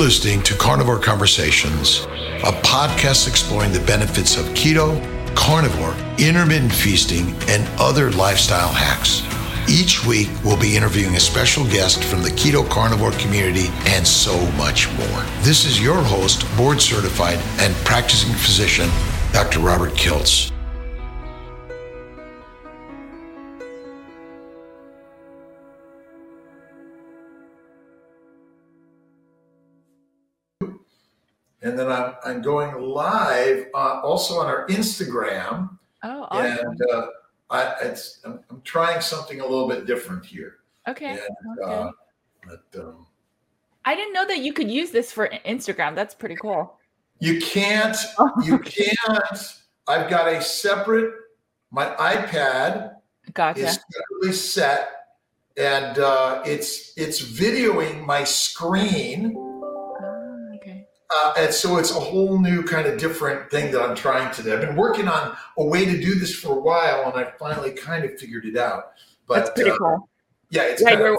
listening to Carnivore Conversations, a podcast exploring the benefits of keto, carnivore, intermittent feasting, and other lifestyle hacks. Each week, we'll be interviewing a special guest from the keto carnivore community and so much more. This is your host, board certified and practicing physician, Dr. Robert Kiltz. And then I'm, I'm going live uh, also on our Instagram. Oh, awesome. And uh, I, it's, I'm, I'm, trying something a little bit different here. Okay. And, okay. Uh, but, um, I didn't know that you could use this for Instagram. That's pretty cool. You can't. You can't. I've got a separate. My iPad gotcha. is separately set, and uh, it's it's videoing my screen uh, and so it's a whole new kind of different thing that I'm trying to do. I've been working on a way to do this for a while, and I finally kind of figured it out. But That's pretty uh, cool. Yeah, it's yeah, kind of,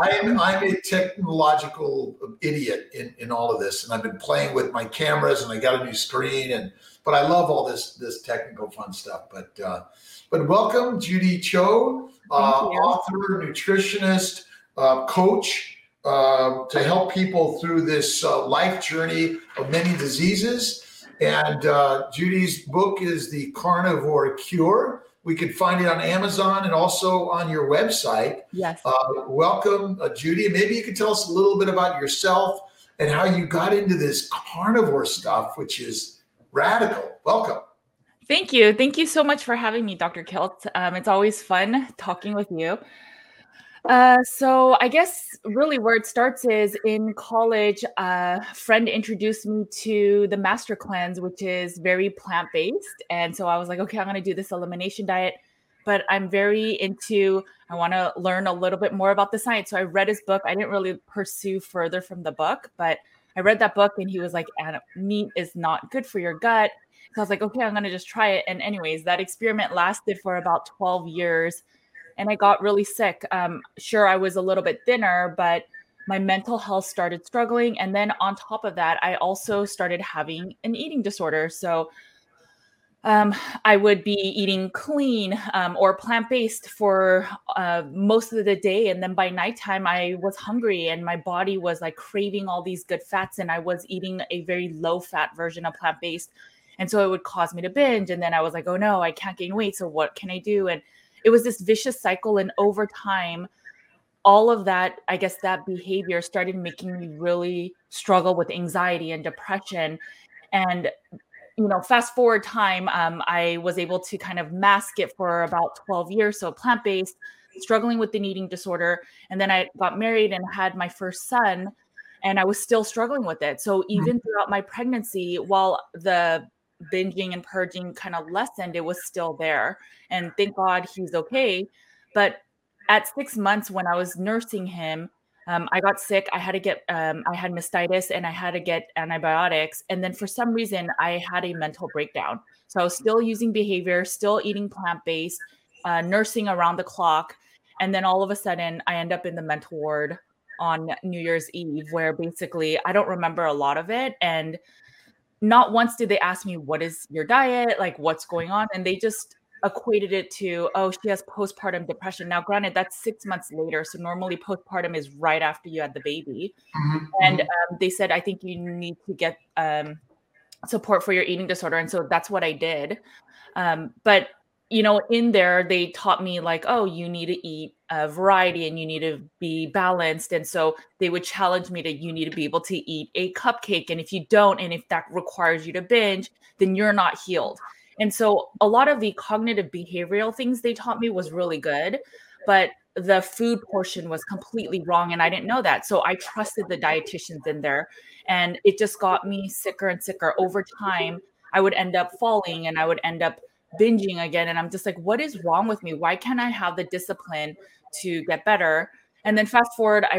I'm I'm a technological idiot in, in all of this, and I've been playing with my cameras, and I got a new screen, and but I love all this this technical fun stuff. But uh, but welcome, Judy Cho, uh, author, nutritionist, uh, coach. Uh, to help people through this uh, life journey of many diseases. And uh, Judy's book is The Carnivore Cure. We can find it on Amazon and also on your website. Yes. Uh, welcome, uh, Judy. Maybe you could tell us a little bit about yourself and how you got into this carnivore stuff, which is radical. Welcome. Thank you. Thank you so much for having me, Dr. Kiltz. Um, it's always fun talking with you. Uh, so I guess really where it starts is in college. A friend introduced me to the Master Cleanse, which is very plant based, and so I was like, okay, I'm going to do this elimination diet. But I'm very into. I want to learn a little bit more about the science. So I read his book. I didn't really pursue further from the book, but I read that book, and he was like, "Meat is not good for your gut." So I was like, okay, I'm going to just try it. And anyways, that experiment lasted for about 12 years and I got really sick. Um, sure, I was a little bit thinner, but my mental health started struggling. And then on top of that, I also started having an eating disorder. So um, I would be eating clean um, or plant based for uh, most of the day. And then by nighttime, I was hungry and my body was like craving all these good fats. And I was eating a very low fat version of plant based. And so it would cause me to binge. And then I was like, oh no, I can't gain weight. So what can I do? And it was this vicious cycle and over time all of that i guess that behavior started making me really struggle with anxiety and depression. And you know fast forward time um, i was able to kind of mask it for about 12 years so plant-based struggling with the eating disorder. And then i got married and had my first son and i was still struggling with it. So mm-hmm. even throughout my pregnancy while the binging and purging kind of lessened, it was still there. And thank God he's okay. But at six months, when I was nursing him, um, I got sick. I had to get, um, I had mastitis and I had to get antibiotics. And then for some reason, I had a mental breakdown. So I was still using behavior, still eating plant based, uh, nursing around the clock. And then all of a sudden, I end up in the mental ward on New Year's Eve, where basically I don't remember a lot of it. And not once did they ask me what is your diet like what's going on and they just equated it to oh she has postpartum depression now granted that's six months later so normally postpartum is right after you had the baby mm-hmm. and mm-hmm. um, they said i think you need to get um, support for your eating disorder and so that's what i did um, but you know, in there, they taught me like, oh, you need to eat a variety and you need to be balanced. And so they would challenge me to, you need to be able to eat a cupcake. And if you don't, and if that requires you to binge, then you're not healed. And so a lot of the cognitive behavioral things they taught me was really good, but the food portion was completely wrong. And I didn't know that. So I trusted the dietitians in there. And it just got me sicker and sicker over time. I would end up falling and I would end up binging again and i'm just like what is wrong with me? Why can't i have the discipline to get better? And then fast forward i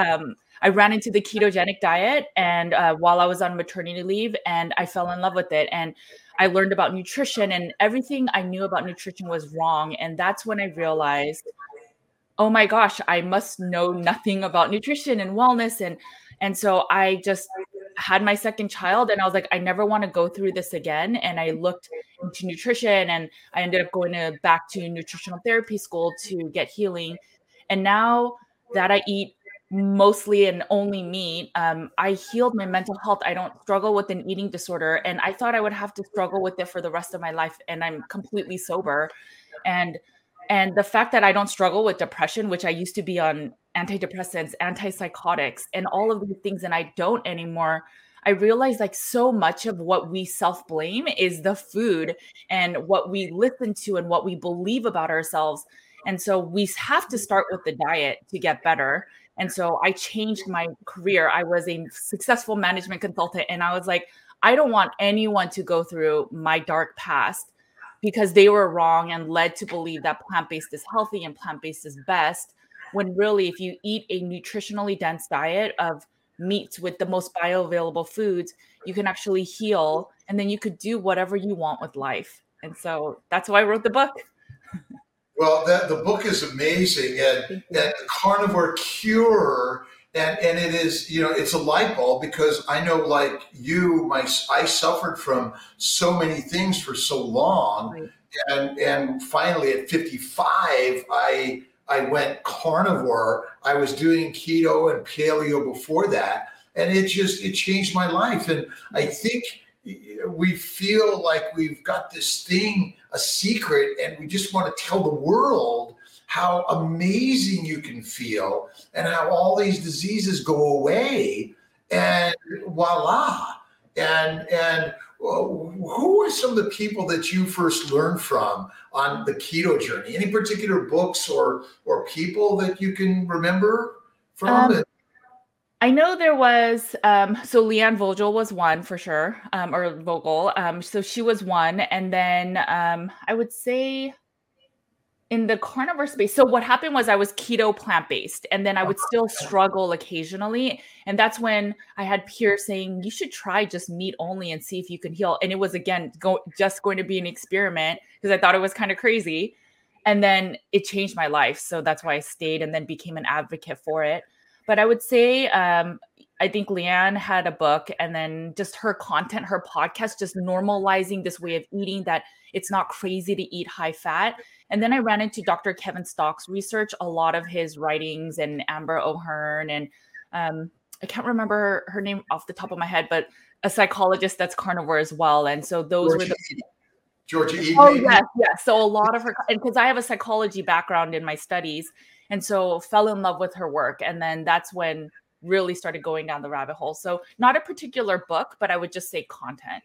um, i ran into the ketogenic diet and uh, while i was on maternity leave and i fell in love with it and i learned about nutrition and everything i knew about nutrition was wrong and that's when i realized oh my gosh i must know nothing about nutrition and wellness and And so I just had my second child and I was like, I never want to go through this again. And I looked into nutrition and I ended up going to back to nutritional therapy school to get healing. And now that I eat mostly and only meat, um, I healed my mental health. I don't struggle with an eating disorder. And I thought I would have to struggle with it for the rest of my life. And I'm completely sober. And and the fact that I don't struggle with depression, which I used to be on antidepressants, antipsychotics, and all of these things, and I don't anymore. I realize like so much of what we self blame is the food and what we listen to and what we believe about ourselves. And so we have to start with the diet to get better. And so I changed my career. I was a successful management consultant, and I was like, I don't want anyone to go through my dark past because they were wrong and led to believe that plant based is healthy and plant based is best. When really, if you eat a nutritionally dense diet of meats with the most bioavailable foods, you can actually heal and then you could do whatever you want with life. And so that's why I wrote the book. Well, that, the book is amazing, and, and carnivore cure, and and it is you know it's a light bulb because I know like you, my I suffered from so many things for so long, right. and and finally at 55 I I went carnivore. I was doing keto and paleo before that, and it just it changed my life, and I think we feel like we've got this thing, a secret, and we just want to tell the world how amazing you can feel and how all these diseases go away and voila and and who are some of the people that you first learned from on the keto journey any particular books or or people that you can remember from um, I know there was um, so Leanne Vogel was one for sure, um, or Vogel. Um, so she was one, and then um, I would say in the carnivore space. So what happened was I was keto plant based, and then I would still struggle occasionally, and that's when I had peers saying you should try just meat only and see if you can heal. And it was again go, just going to be an experiment because I thought it was kind of crazy, and then it changed my life. So that's why I stayed and then became an advocate for it. But I would say, um, I think Leanne had a book and then just her content, her podcast, just normalizing this way of eating that it's not crazy to eat high fat. And then I ran into Dr. Kevin Stock's research, a lot of his writings, and Amber O'Hearn, and um, I can't remember her name off the top of my head, but a psychologist that's carnivore as well. And so those Georgia, were the Georgia Ede. Oh yes, yes. So a lot of her, and because I have a psychology background in my studies, and so fell in love with her work and then that's when really started going down the rabbit hole. So not a particular book but i would just say content.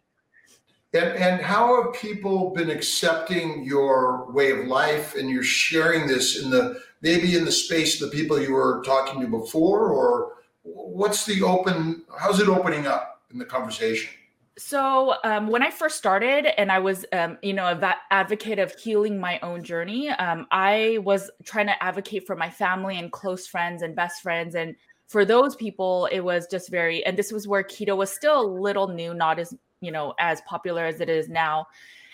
And, and how have people been accepting your way of life and you're sharing this in the maybe in the space of the people you were talking to before or what's the open how's it opening up in the conversation? So um, when I first started, and I was, um, you know, a advocate of healing my own journey, um, I was trying to advocate for my family and close friends and best friends, and for those people, it was just very. And this was where keto was still a little new, not as you know as popular as it is now,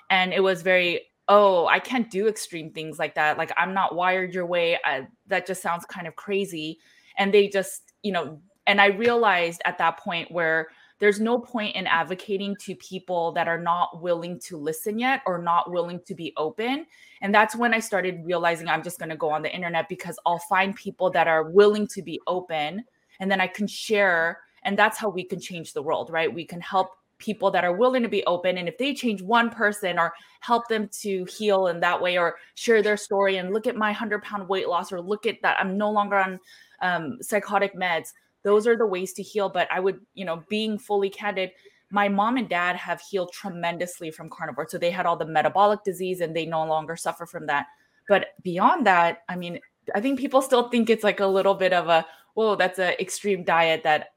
and it was very. Oh, I can't do extreme things like that. Like I'm not wired your way. I, that just sounds kind of crazy. And they just, you know, and I realized at that point where there's no point in advocating to people that are not willing to listen yet or not willing to be open. And that's when I started realizing I'm just going to go on the internet because I'll find people that are willing to be open and then I can share. And that's how we can change the world, right? We can help people that are willing to be open. And if they change one person or help them to heal in that way or share their story and look at my 100 pound weight loss or look at that, I'm no longer on um, psychotic meds those are the ways to heal but i would you know being fully candid my mom and dad have healed tremendously from carnivore so they had all the metabolic disease and they no longer suffer from that. But beyond that i mean i think people still think it's like a little bit of a whoa that's an extreme diet that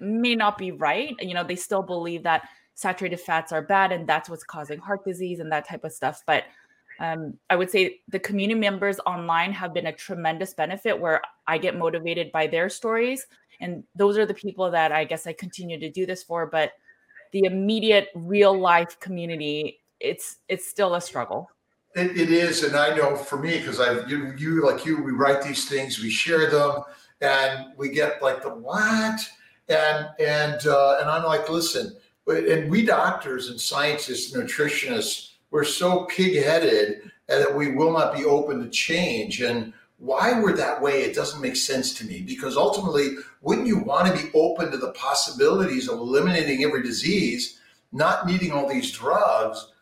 may not be right. You know they still believe that saturated fats are bad and that's what's causing heart disease and that type of stuff but um, I would say the community members online have been a tremendous benefit where I get motivated by their stories and those are the people that i guess i continue to do this for but the immediate real life community it's it's still a struggle it, it is and i know for me because i you, you like you we write these things we share them and we get like the what and and uh, and I'm like, listen, and we doctors and scientists, and nutritionists, we're so pig-headed that we will not be open to change. And why we're that way, it doesn't make sense to me. Because ultimately, wouldn't you want to be open to the possibilities of eliminating every disease, not needing all these drugs,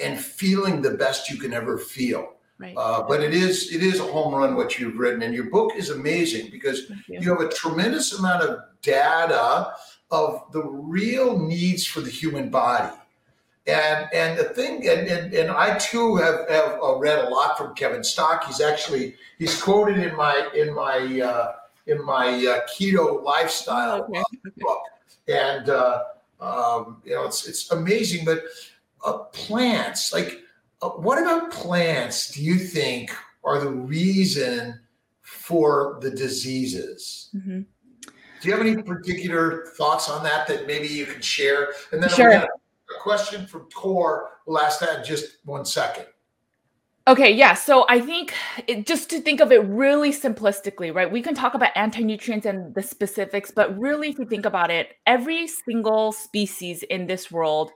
and feeling the best you can ever feel? Right. Uh, but it is it is a home run what you've written, and your book is amazing because you. you have a tremendous amount of data of the real needs for the human body. And and the thing, and, and, and I too have, have uh, read a lot from Kevin Stock. He's actually he's quoted in my in my uh, in my uh, keto lifestyle okay. book, and uh, um, you know it's it's amazing. But uh, plants, like uh, what about plants? Do you think are the reason for the diseases? Mm-hmm. Do you have any particular thoughts on that that maybe you can share? And then sure. Question from Tor. We'll ask that in just one second. Okay, yeah. So I think it, just to think of it really simplistically, right? We can talk about anti nutrients and the specifics, but really, if you think about it, every single species in this world,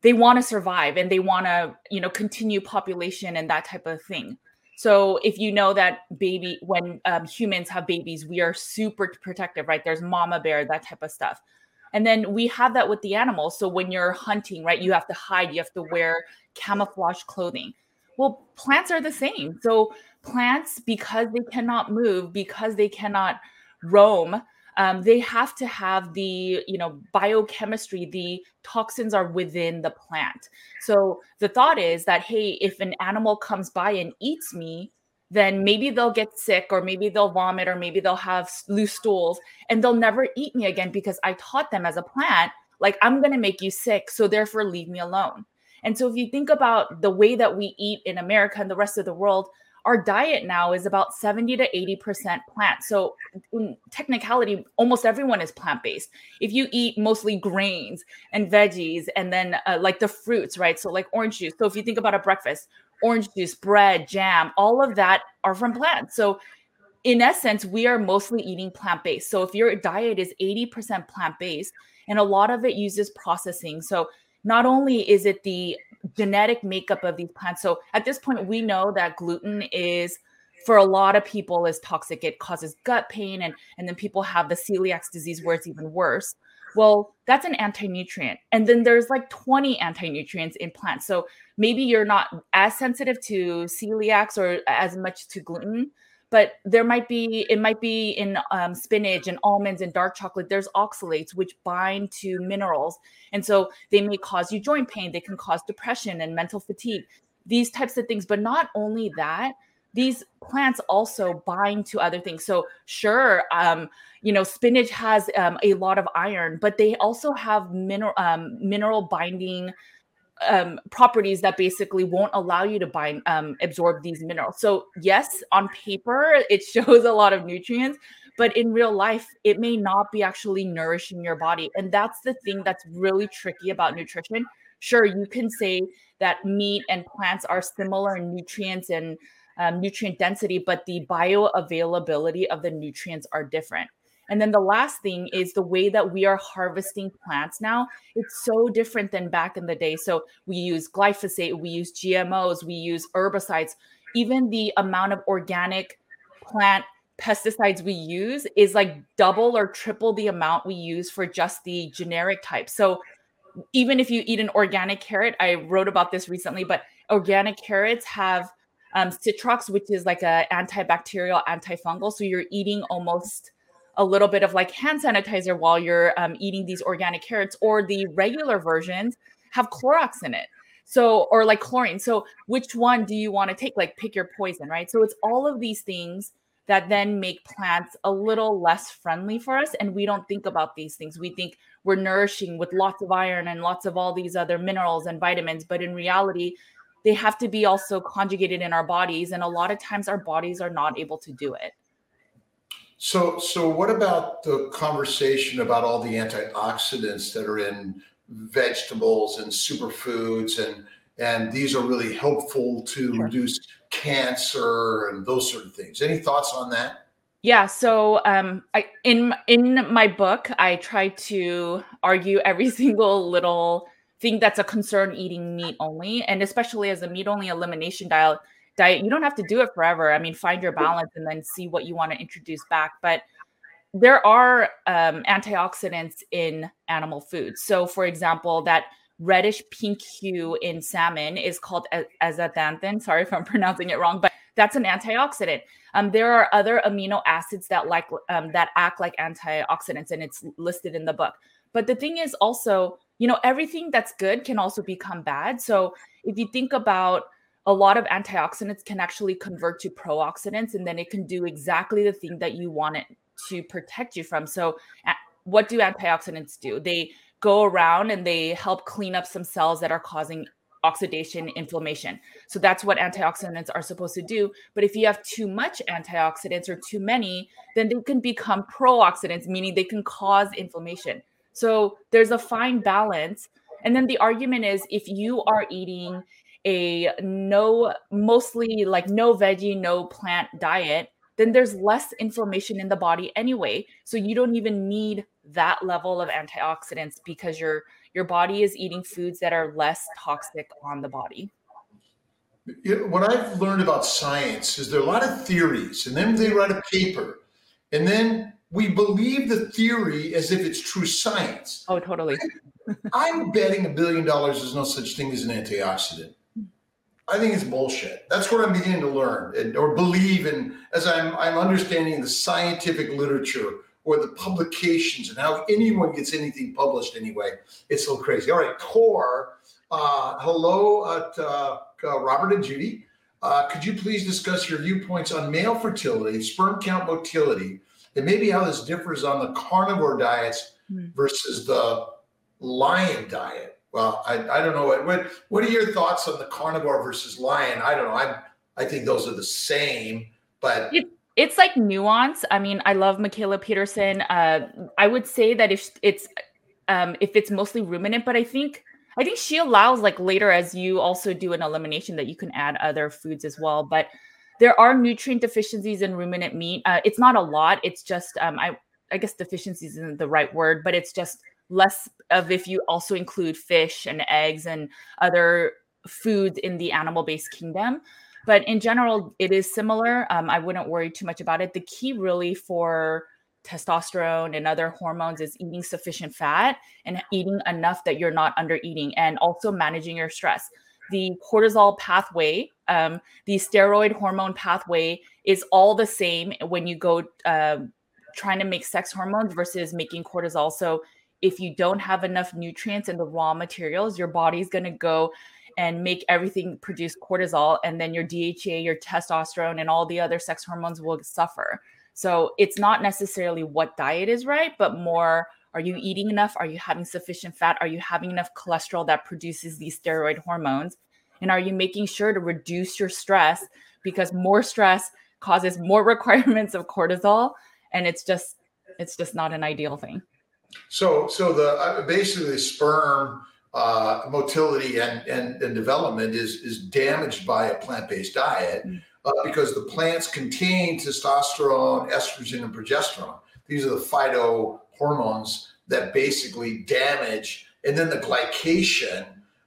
they want to survive and they want to, you know, continue population and that type of thing. So if you know that baby, when um, humans have babies, we are super protective, right? There's mama bear, that type of stuff. And then we have that with the animals. So when you're hunting, right, you have to hide, you have to wear camouflage clothing. Well, plants are the same. So plants, because they cannot move, because they cannot roam, um, they have to have the you know biochemistry the toxins are within the plant so the thought is that hey if an animal comes by and eats me then maybe they'll get sick or maybe they'll vomit or maybe they'll have loose stools and they'll never eat me again because i taught them as a plant like i'm going to make you sick so therefore leave me alone and so if you think about the way that we eat in america and the rest of the world our diet now is about 70 to 80% plant. So, in technicality, almost everyone is plant based. If you eat mostly grains and veggies and then uh, like the fruits, right? So, like orange juice. So, if you think about a breakfast, orange juice, bread, jam, all of that are from plants. So, in essence, we are mostly eating plant based. So, if your diet is 80% plant based and a lot of it uses processing, so not only is it the genetic makeup of these plants. So at this point, we know that gluten is for a lot of people is toxic. It causes gut pain, and and then people have the celiac disease where it's even worse. Well, that's an anti-nutrient. And then there's like 20 anti-nutrients in plants. So maybe you're not as sensitive to celiacs or as much to gluten, but there might be it might be in um, spinach and almonds and dark chocolate there's oxalates which bind to minerals and so they may cause you joint pain they can cause depression and mental fatigue these types of things. But not only that these plants also bind to other things. So sure um, you know spinach has um, a lot of iron but they also have mineral um, mineral binding um, properties that basically won't allow you to bind um, absorb these minerals. So yes, on paper it shows a lot of nutrients, but in real life it may not be actually nourishing your body, and that's the thing that's really tricky about nutrition. Sure, you can say that meat and plants are similar in nutrients and um, nutrient density, but the bioavailability of the nutrients are different. And then the last thing is the way that we are harvesting plants now. It's so different than back in the day. So we use glyphosate, we use GMOs, we use herbicides. Even the amount of organic plant pesticides we use is like double or triple the amount we use for just the generic type. So even if you eat an organic carrot, I wrote about this recently, but organic carrots have um, citrox, which is like a antibacterial, antifungal. So you're eating almost a little bit of like hand sanitizer while you're um, eating these organic carrots, or the regular versions have Clorox in it. So, or like chlorine. So, which one do you want to take? Like, pick your poison, right? So, it's all of these things that then make plants a little less friendly for us. And we don't think about these things. We think we're nourishing with lots of iron and lots of all these other minerals and vitamins. But in reality, they have to be also conjugated in our bodies. And a lot of times, our bodies are not able to do it. So, so what about the conversation about all the antioxidants that are in vegetables and superfoods, and and these are really helpful to sure. reduce cancer and those sort of things? Any thoughts on that? Yeah, so um, I in in my book, I try to argue every single little thing that's a concern eating meat only, and especially as a meat only elimination diet. Diet, you don't have to do it forever. I mean, find your balance and then see what you want to introduce back. But there are um, antioxidants in animal foods. So, for example, that reddish pink hue in salmon is called astaxanthin. Sorry if I'm pronouncing it wrong, but that's an antioxidant. Um, there are other amino acids that like um, that act like antioxidants, and it's listed in the book. But the thing is also, you know, everything that's good can also become bad. So if you think about a lot of antioxidants can actually convert to pro-oxidants, and then it can do exactly the thing that you want it to protect you from. So what do antioxidants do? They go around and they help clean up some cells that are causing oxidation inflammation. So that's what antioxidants are supposed to do. But if you have too much antioxidants or too many, then they can become pro-oxidants, meaning they can cause inflammation. So there's a fine balance. And then the argument is if you are eating a no, mostly like no veggie, no plant diet, then there's less inflammation in the body anyway. So you don't even need that level of antioxidants because your your body is eating foods that are less toxic on the body. what I've learned about science is there are a lot of theories, and then they write a paper, and then we believe the theory as if it's true science. Oh, totally. I'm betting a billion dollars there's no such thing as an antioxidant. I think it's bullshit. That's what I'm beginning to learn and, or believe in as I'm I'm understanding the scientific literature or the publications and how anyone gets anything published anyway. It's so crazy. All right, Core. Uh, hello, at, uh, uh, Robert and Judy. Uh, could you please discuss your viewpoints on male fertility, sperm count motility, and maybe how this differs on the carnivore diets hmm. versus the lion diet? Well, I, I don't know what, what what are your thoughts on the carnivore versus lion? I don't know. I I think those are the same, but it, it's like nuance. I mean, I love Mikhaila Peterson. Uh, I would say that if it's um, if it's mostly ruminant, but I think I think she allows like later as you also do an elimination that you can add other foods as well. But there are nutrient deficiencies in ruminant meat. Uh, it's not a lot. It's just um, I I guess deficiencies isn't the right word, but it's just less of if you also include fish and eggs and other foods in the animal based kingdom. But in general, it is similar. Um, I wouldn't worry too much about it. The key, really, for testosterone and other hormones is eating sufficient fat and eating enough that you're not under eating and also managing your stress. The cortisol pathway, um, the steroid hormone pathway is all the same when you go uh, trying to make sex hormones versus making cortisol. So if you don't have enough nutrients in the raw materials, your body's going to go and make everything produce cortisol and then your DHEA, your testosterone and all the other sex hormones will suffer. So it's not necessarily what diet is right, but more are you eating enough? Are you having sufficient fat? Are you having enough cholesterol that produces these steroid hormones? And are you making sure to reduce your stress because more stress causes more requirements of cortisol and it's just it's just not an ideal thing. So, so the uh, basically sperm uh, motility and, and, and development is is damaged by a plant based diet mm. uh, because the plants contain testosterone, estrogen, and progesterone. These are the phyto hormones that basically damage, and then the glycation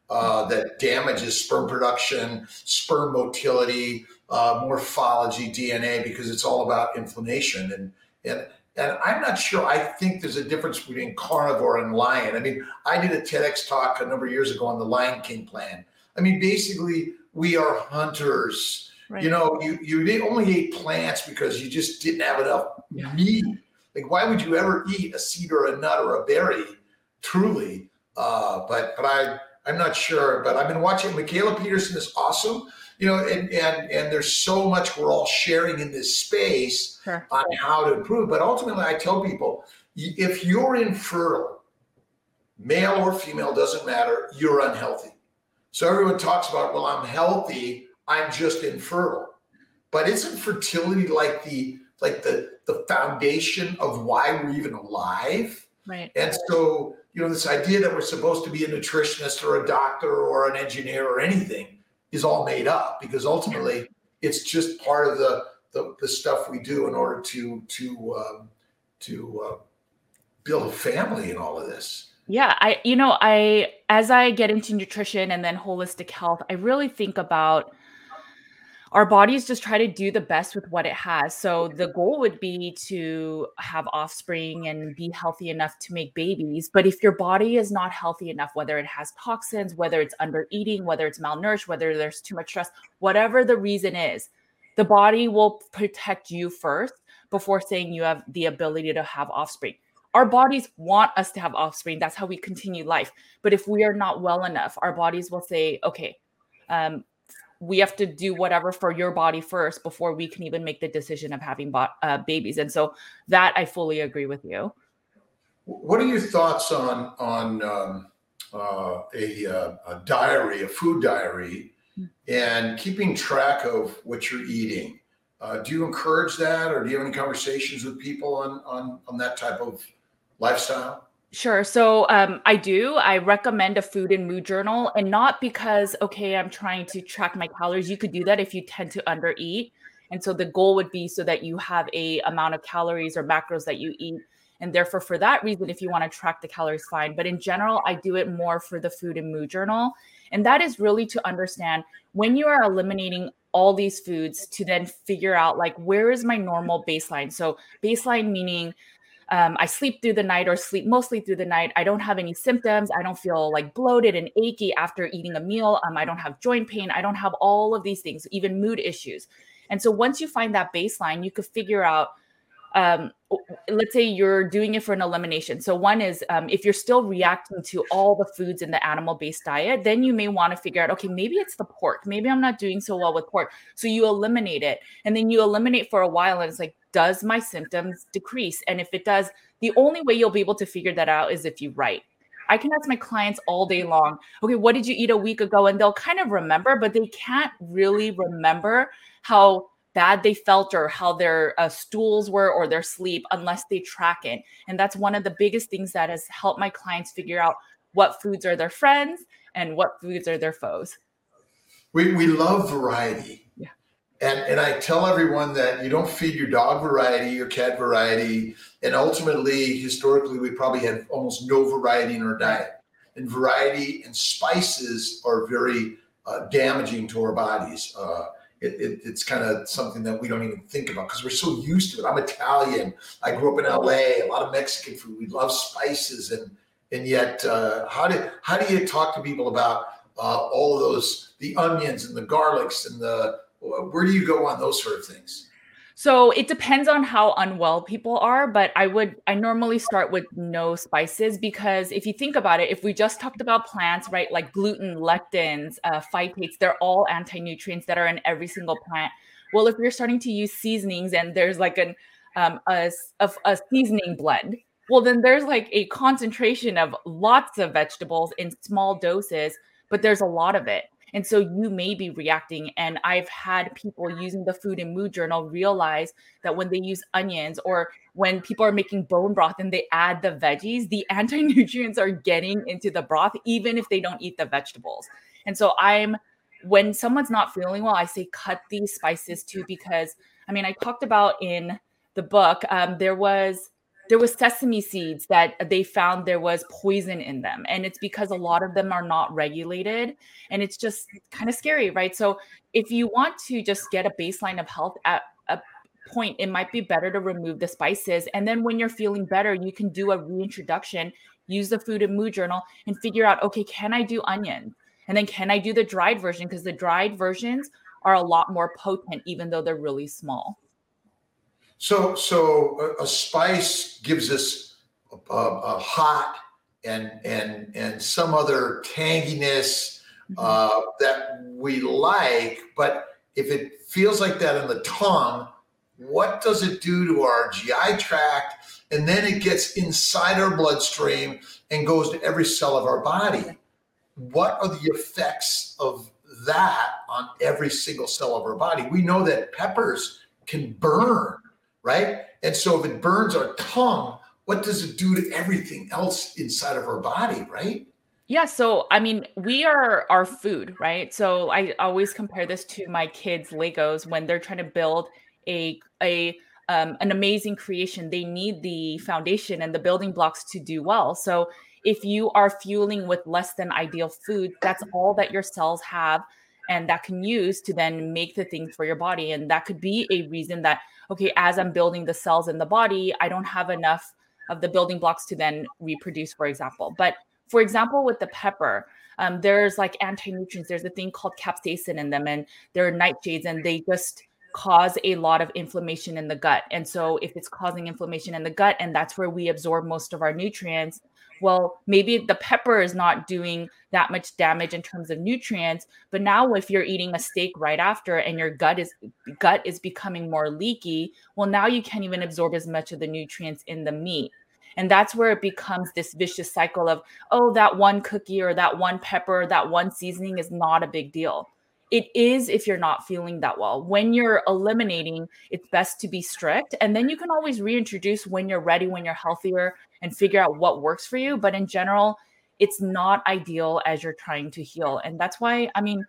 uh, that damages sperm production, sperm motility, uh, morphology, DNA, because it's all about inflammation and and and I'm not sure. I think there's a difference between carnivore and lion. I mean, I did a TEDx talk a number of years ago on the Lion King plan. I mean, basically, we are hunters. Right. You know, you you only ate plants because you just didn't have enough meat. Like, why would you ever eat a seed or a nut or a berry? Truly, uh, but but I I'm not sure. But I've been watching. Mikhaila Peterson is awesome you know, and and and there's so much we're all sharing in this space sure. on how to improve. But ultimately, I tell people, if you're infertile, male or female doesn't matter, you're unhealthy. So everyone talks about, well, I'm healthy, I'm just infertile. But isn't fertility like the like the the foundation of why we're even alive? Right. And so, you know, this idea that we're supposed to be a nutritionist or a doctor or an engineer or anything is all made up because ultimately it's just part of the the, the stuff we do in order to to um, to uh, build a family in all of this. Yeah, I you know, I as I get into nutrition and then holistic health, I really think about our bodies just try to do the best with what it has. So the goal would be to have offspring and be healthy enough to make babies. But if your body is not healthy enough, whether it has toxins, whether it's under eating, whether it's malnourished, whether there's too much stress, whatever the reason is, the body will protect you first before saying you have the ability to have offspring. Our bodies want us to have offspring. That's how we continue life. But if we are not well enough, our bodies will say, okay, um, we have to do whatever for your body first before we can even make the decision of having bo- uh, babies. And so that I fully agree with you. What are your thoughts on on um, uh, a, uh, a, diary, a food diary, and keeping track of what you're eating? Uh, do you encourage that, or do you have any conversations with people on on on that type of lifestyle? Sure. So um, I do. I recommend a food and mood journal, and not because okay, I'm trying to track my calories. You could do that if you tend to undereat, and so the goal would be so that you have a amount of calories or macros that you eat, and therefore for that reason, if you want to track the calories, fine. But in general, I do it more for the food and mood journal, and that is really to understand when you are eliminating all these foods to then figure out like where is my normal baseline. So baseline meaning um, I sleep through the night or sleep mostly through the night. I don't have any symptoms. I don't feel like bloated and achy after eating a meal. Um, I don't have joint pain. I don't have all of these things, even mood issues. And so once you find that baseline, you could figure out um, let's say you're doing it for an elimination. So, one is um, if you're still reacting to all the foods in the animal based diet, then you may want to figure out, okay, maybe it's the pork. Maybe I'm not doing so well with pork. So, you eliminate it. And then you eliminate for a while, and it's like, does my symptoms decrease? And if it does, the only way you'll be able to figure that out is if you write. I can ask my clients all day long, okay, what did you eat a week ago? And they'll kind of remember, but they can't really remember how bad they felt or how their uh, stools were or their sleep unless they track it. And that's one of the biggest things that has helped my clients figure out what foods are their friends and what foods are their foes. We, we love variety. And, and I tell everyone that you don't feed your dog variety, your cat variety. And ultimately, historically, we probably had almost no variety in our diet. And variety and spices are very uh, damaging to our bodies. Uh, it, it, it's kind of something that we don't even think about because we're so used to it. I'm Italian. I grew up in LA. A lot of Mexican food. We love spices, and and yet, uh, how do how do you talk to people about uh, all of those the onions and the garlics and the where do you go on those sort of things? So it depends on how unwell people are, but I would I normally start with no spices because if you think about it, if we just talked about plants, right, like gluten, lectins, uh, phytates, they're all anti-nutrients that are in every single plant. Well, if you're starting to use seasonings and there's like an um, a, a, a seasoning blend, well, then there's like a concentration of lots of vegetables in small doses, but there's a lot of it. And so you may be reacting. And I've had people using the food and mood journal realize that when they use onions or when people are making bone broth and they add the veggies, the anti nutrients are getting into the broth, even if they don't eat the vegetables. And so I'm, when someone's not feeling well, I say cut these spices too, because I mean, I talked about in the book, um, there was there was sesame seeds that they found there was poison in them and it's because a lot of them are not regulated and it's just kind of scary right? So if you want to just get a baseline of health at a point it might be better to remove the spices and then when you're feeling better you can do a reintroduction use the food and mood journal and figure out okay can i do onion and then can i do the dried version? Because the dried versions are a lot more potent even though they're really small so, so a, a spice gives us a, a, hot and and and some other tanginess mm-hmm. uh, that we like, but if it feels like that in the tongue, what does it do to our GI tract? And then it gets inside our bloodstream and goes to every cell of our body. What are the effects of that on every single cell of our body? We know that peppers can burn right? And so if it burns our tongue, what does it do to everything else inside of our body, right? Yeah, so I mean, we are our food, right? So I always compare this to my kids' Legos when they're trying to build a a um, an amazing creation, they need the foundation and the building blocks to do well. So if you are fueling with less than ideal food, that's all that your cells have and that can use to then make the things for your body. And that could be a reason that, okay, as I'm building the cells in the body, I don't have enough of the building blocks to then reproduce, for example. But for example, with the pepper, um, there's like anti-nutrients. There's a thing called capsaicin in them, and there are nightshades, and they just cause a lot of inflammation in the gut. And so, if it's causing inflammation in the gut, and that's where we absorb most of our nutrients, well, maybe the pepper is not doing that much damage in terms of nutrients. But now, if you're eating a steak right after and your gut is gut is becoming more leaky, well, now you can't even absorb as much of the nutrients in the meat. And that's where it becomes this vicious cycle of, oh, that one cookie or that one pepper, or that one seasoning is not a big deal. It is if you're not feeling that well. When you're eliminating, it's best to be strict. And then you can always reintroduce when you're ready, when you're healthier, and figure out what works for you. But in general, it's not ideal as you're trying to heal. And that's why, I mean,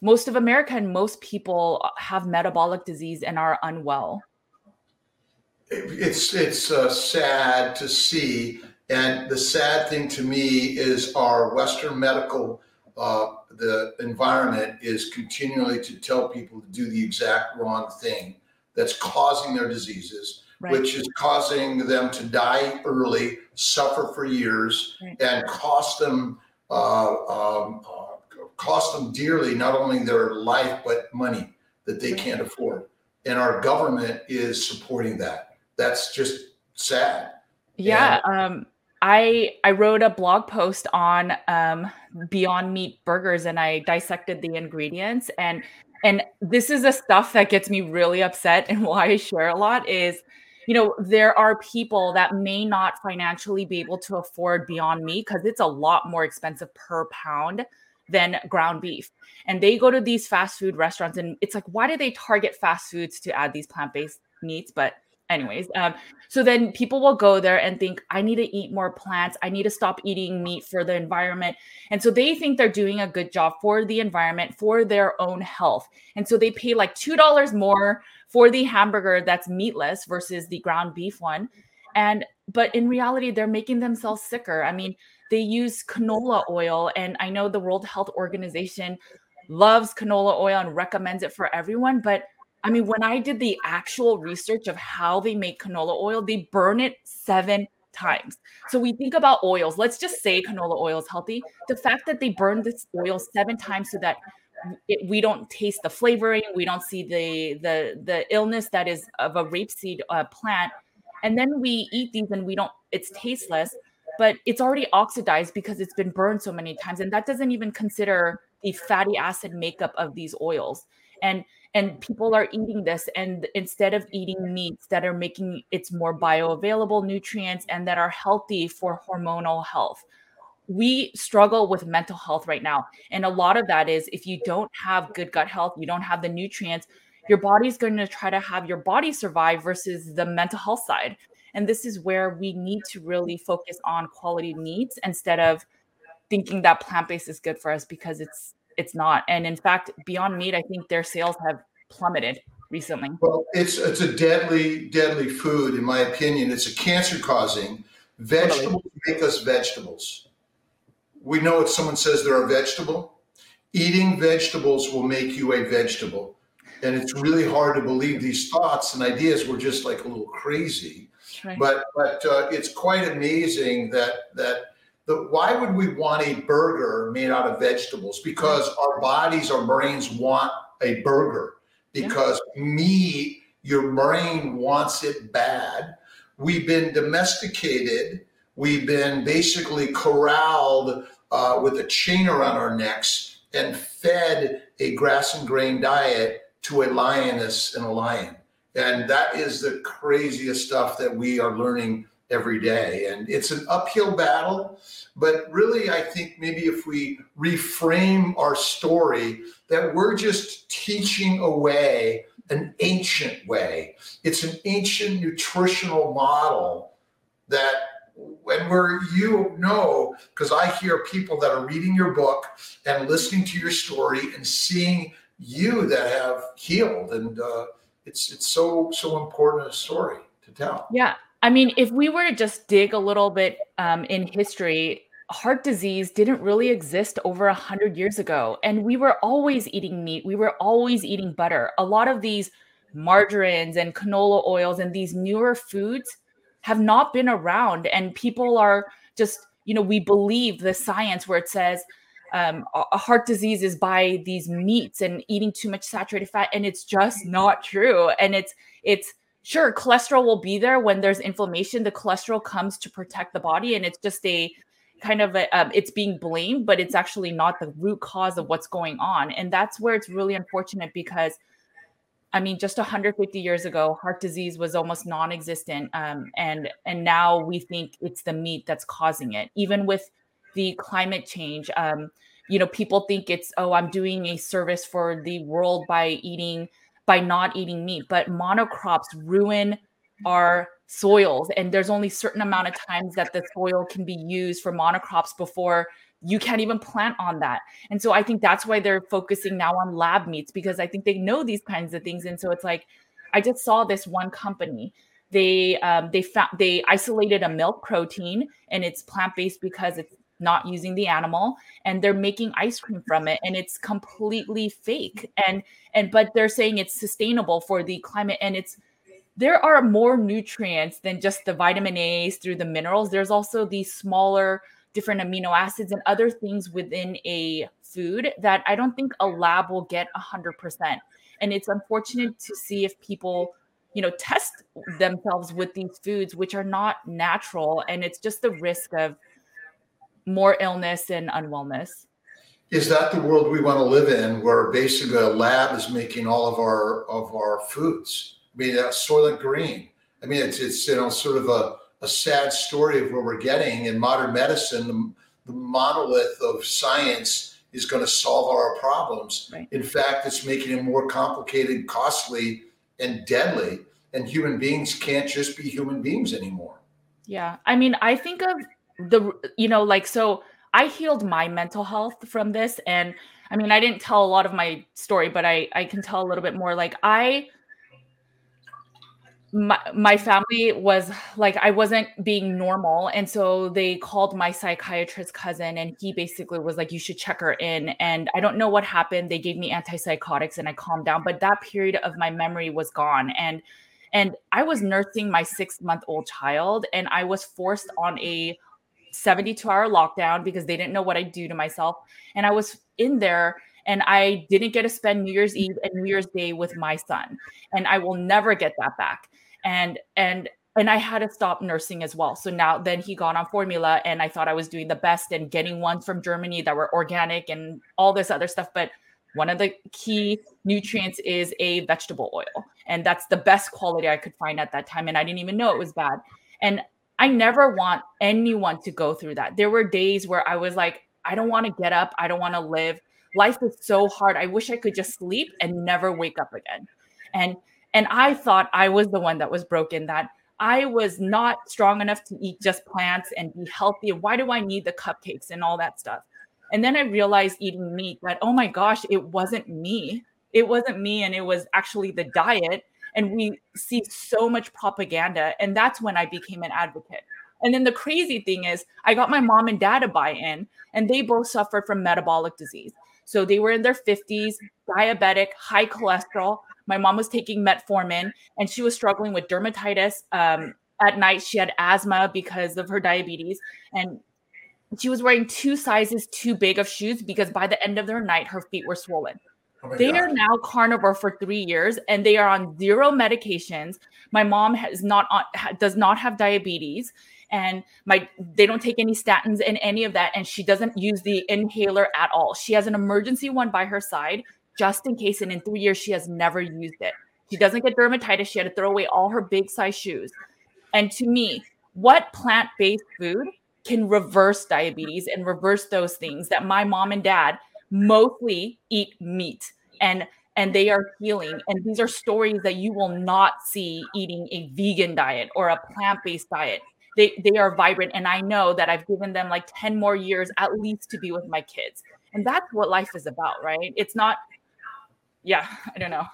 most of America and most people have metabolic disease and are unwell it's it's uh, sad to see, and the sad thing to me is our Western medical uh, the environment is continually to tell people to do the exact wrong thing that's causing their diseases, right. which is causing them to die early, suffer for years, right. and cost them uh, um, uh, cost them dearly not only their life but money that they can't afford. And our government is supporting that that's just sad. Yeah. And, um, I I wrote a blog post on um, Beyond Meat burgers and I dissected the ingredients and and this is the stuff that gets me really upset and why I share a lot is you know there are people that may not financially be able to afford Beyond Meat because it's a lot more expensive per pound than ground beef. And they go to these fast food restaurants and it's like why do they target fast foods to add these plant-based meats? But anyways um, so then people will go there and think i need to eat more plants. I need to stop eating meat for the environment. And so they think they're doing a good job for the environment for their own health. And so they pay like two dollars more for the hamburger that's meatless versus the ground beef one. And but in reality they're making themselves sicker. I mean they use canola oil and i know the world health organization loves canola oil and recommends it for everyone but I mean, when I did the actual research of how they make canola oil, they burn it seven times. So we think about oils. Let's just say canola oil is healthy. The fact that they burn this oil seven times so that it, we don't taste the flavoring, we don't see the the the illness that is of a rapeseed uh, plant, and then we eat these and we don't. It's tasteless, but it's already oxidized because it's been burned so many times, and that doesn't even consider the fatty acid makeup of these oils. And and people are eating this and instead of eating meats that are making it's more bioavailable nutrients and that are healthy for hormonal health. We struggle with mental health right now and a lot of that is if you don't have good gut health you don't have the nutrients your body's going to try to have your body survive versus the mental health side. And this is where we need to really focus on quality meats instead of thinking that plant-based is good for us because it's it's not. And in fact, Beyond Meat, I think their sales have plummeted recently. Well, it's it's a deadly, deadly food, in my opinion. It's a cancer causing. Vegetables totally. make us vegetables. We know if someone says they're a vegetable. Eating vegetables will make you a vegetable. And it's really hard to believe these thoughts and ideas were just like a little crazy. Right. But but uh, it's quite amazing that that the, why would we want a burger made out of vegetables? Because our bodies, our brains want a burger. Because yeah. meat, your brain wants it bad. We've been domesticated. We've been basically corralled uh, with a chain around our necks and fed a grass and grain diet to a lioness and a lion. And that is the craziest stuff that we are learning every day. And it's an uphill battle, but really, I think maybe if we reframe our story, that we're just teaching away an ancient way. It's an ancient nutritional model that when we're you know because i hear people that are reading your book and listening to your story and seeing you that have healed and uh, it's it's so so important a story to tell. Yeah, I mean, if we were to just dig a little bit um, in history, heart disease didn't really exist over a hundred years ago, and we were always eating meat. We were always eating butter. A lot of these margarines and canola oils and these newer foods have not been around, and people are just you know we believe the science where it says um, a heart disease is by these meats and eating too much saturated fat and it's just not true and it's it's sure cholesterol will be there when there's inflammation the cholesterol comes to protect the body and it's just a kind of a, um, it's being blamed but it's actually not the root cause of what's going on and that's where it's really unfortunate because I mean, just 150 years ago, heart disease was almost non-existent, um, and and now we think it's the meat that's causing it. Even with the climate change, um, you know, people think it's oh, I'm doing a service for the world by eating by not eating meat, but monocrops ruin our soils, and there's only certain amount of times that the soil can be used for monocrops before you can't even plant on that. And so I think that's why they're focusing now on lab meats because I think they know these kinds of things. And so it's like, I just saw this one company. They um, they found they isolated a milk protein and it's plant based because it's not using the animal and they're making ice cream from it and it's completely fake and and but they're saying it's sustainable for the climate and it's there are more nutrients than just the vitamin A's through the minerals. There's also these smaller different amino acids and other things within a food that I don't think a lab will get 100%. And it's unfortunate to see if people, you know, test themselves with these foods, which are not natural. And it's just the risk of more illness and unwellness. Is that the world we want to live in, where basically a lab is making all of our of our foods? I mean, uh, Soylent Green. I mean, it's it's you know sort of a a sad story of where we're getting in modern medicine. The, the monolith of science is going to solve our problems. Right. In fact, it's making it more complicated, costly, and deadly. And human beings can't just be human beings anymore. Yeah. I mean, I think of the, you know, like, so I healed my mental health from this. And I mean, I didn't tell a lot of my story, but I, I can tell a little bit more. Like, I, my, my family was like i wasn't being normal and so they called my psychiatrist cousin and he basically was like you should check her in and i don't know what happened they gave me antipsychotics and i calmed down but that period of my memory was gone and and i was nursing my six month old child and i was forced on a 72 hour lockdown because they didn't know what i'd do to myself and i was in there and I didn't get to spend New Year's Eve and New Year's Day with my son. And I will never get that back and and and I had to stop nursing as well. So now then he got on formula and I thought I was doing the best and getting ones from Germany that were organic and all this other stuff. But one of the key nutrients is a vegetable oil. And that's the best quality I could find at that time. And I didn't even know it was bad. And I never want anyone to go through that. There were days where I was like, I don't want to get up. I don't want to live. Life is so hard. I wish I could just sleep and never wake up again. And and I thought I was the one that was broken, that I was not strong enough to eat just plants and be healthy. Why do I need the cupcakes and all that stuff? And then I realized eating meat that, oh my gosh, it wasn't me. It wasn't me. And it was actually the diet. And we see so much propaganda. And that's when I became an advocate. And then the crazy thing is, I got my mom and dad to buy in, and they both suffered from metabolic disease. So they were in their 50s, diabetic, high cholesterol. My mom was taking metformin and she was struggling with dermatitis. Um, at night, she had asthma because of her diabetes. And she was wearing two sizes too big of shoes because by the end of their night, her feet were swollen. Oh they God. are now carnivore for three years and they are on zero medications. My mom has not uh, on, does not have diabetes and my they don't take any statins and any of that and she doesn't use the inhaler at all. She has an emergency one by her side just in case. And in three years, she has never used it. She doesn't get dermatitis. She had to throw away all her big size shoes. And to me, what plant based food can reverse diabetes and reverse those things that my mom and dad mostly eat meat and and they are healing and these are stories that you will not see eating a vegan diet or a plant-based diet. They they are vibrant and i know that i've given them like 10 more years at least to be with my kids. And that's what life is about right? It's not yeah, I don't know.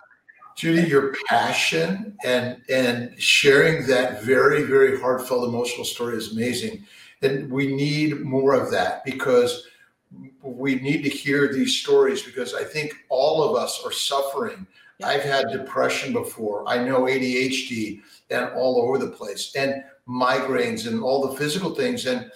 Judy, your passion and and sharing that very very heartfelt emotional story is amazing, and we need more of that because we need to hear these stories because I think all of us are suffering. I've had depression before. I know ADHD and all over the place, and migraines and all the physical things. And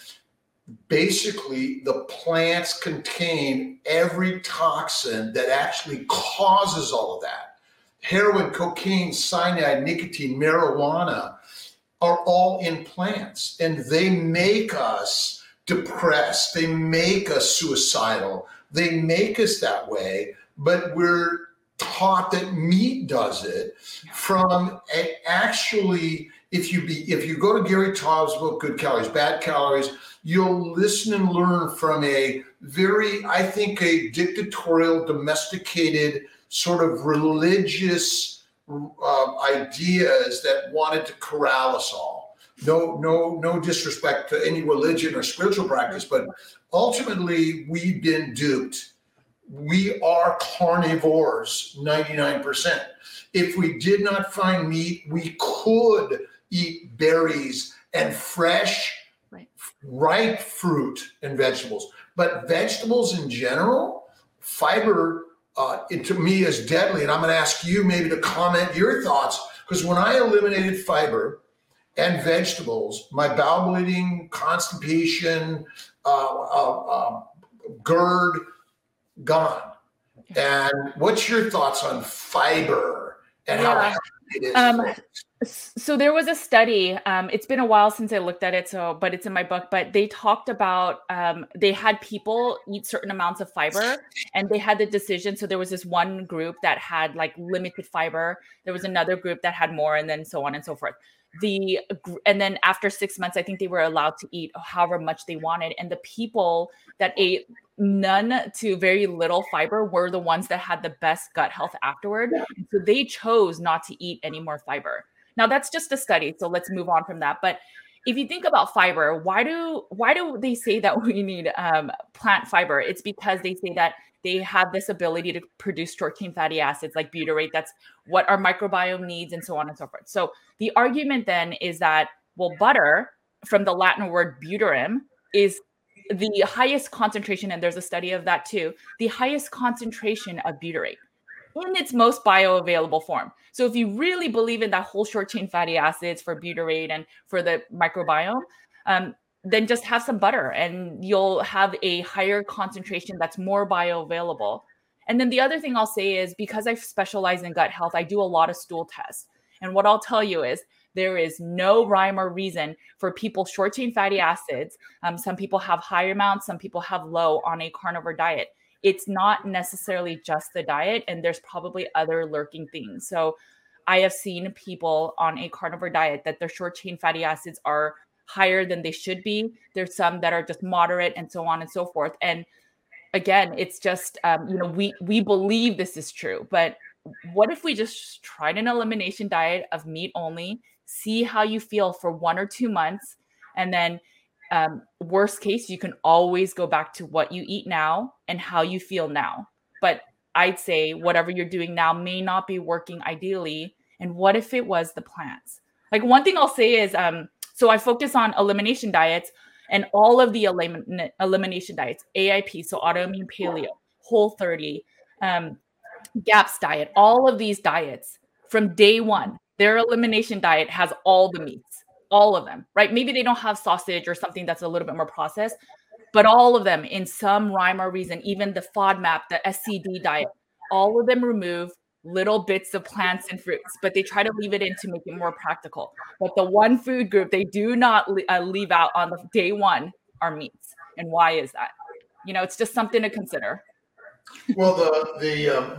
basically, the plants contain every toxin that actually causes all of that. Heroin, cocaine, cyanide, nicotine, marijuana are all in plants, and they make us depressed. They make us suicidal. They make us that way, but we're taught that meat does it from actually if you be if you go to Gary Taubes' book Good Calories, Bad Calories, you'll listen and learn from a very, I think, a dictatorial, domesticated, sort of religious uh, ideas that wanted to corral us all no no no disrespect to any religion or spiritual practice but ultimately we've been duped. We are carnivores 99% if we did not find meat we could eat berries and fresh right. ripe fruit and vegetables. But vegetables in general fiber uh, it, to me is deadly and i'm going to ask you maybe to comment your thoughts because when i eliminated fiber and vegetables, my bowel bleeding, constipation, uh, uh, uh, GERD, gone. And what's your thoughts on fiber and yeah. how it is? Um, so there was a study. Um, it's been a while since I looked at it, so but it's in my book. But they talked about um, they had people eat certain amounts of fiber, and they had the decision. So there was this one group that had like limited fiber. There was another group that had more, and then so on and so forth the and then after six months i think they were allowed to eat however much they wanted and the people that ate none to very little fiber were the ones that had the best gut health afterward so they chose not to eat any more fiber. Now that's just a study so let's move on from that but if you think about fiber why do why do they say that we need um, plant fiber? It's because they say that they have this ability to produce short chain fatty acids like butyrate. That's what our microbiome needs, and so on and so forth. So the argument then is that, well, butter from the Latin word butyrum is the highest concentration, and there's a study of that too, the highest concentration of butyrate in its most bioavailable form. So if you really believe in that whole short chain fatty acids for butyrate and for the microbiome, um, then just have some butter and you'll have a higher concentration that's more bioavailable. And then the other thing I'll say is because I specialize in gut health, I do a lot of stool tests. And what I'll tell you is there is no rhyme or reason for people short chain fatty acids. Um, some people have high amounts, some people have low on a carnivore diet. It's not necessarily just the diet, and there's probably other lurking things. So I have seen people on a carnivore diet that their short chain fatty acids are higher than they should be. There's some that are just moderate and so on and so forth. And again, it's just um, you know we we believe this is true, but what if we just tried an elimination diet of meat only, see how you feel for one or two months, and then um, worst case, you can always go back to what you eat now and how you feel now. But I'd say whatever you're doing now may not be working ideally. And what if it was the plants? Like one thing I'll say is um, so I focus on elimination diets and all of the elim- elimination diets, AIP, so autoimmune paleo, whole 30, um, GAPS diet, all of these diets from day one, their elimination diet has all the meats, all of them, right? Maybe they don't have sausage or something that's a little bit more processed, but all of them in some rhyme or reason, even the FODMAP, the SCD diet, all of them remove little bits of plants and fruits, but they try to leave it in to make it more practical. But the one food group they do not uh, leave out on the day one are meats. And why is that? You know, it's just something to consider. well, the the uh,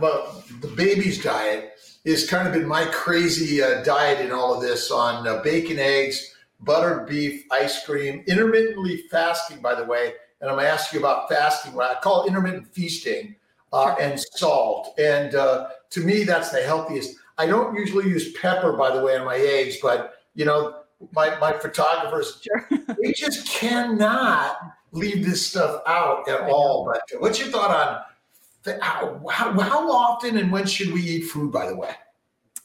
the BEBBIS diet is kind of been my crazy uh, diet in all of this on uh, bacon, eggs, buttered beef, ice cream, intermittently fasting. By the way, and I'm going to ask you about fasting. What I call intermittent feasting uh, and salt. And uh, to me, that's the healthiest. I don't usually use pepper, by the way, on my eggs, but you know, my, my photographers, sure. they just cannot leave this stuff out at all. But what's your thought on how, how, how often and when should we eat food, by the way?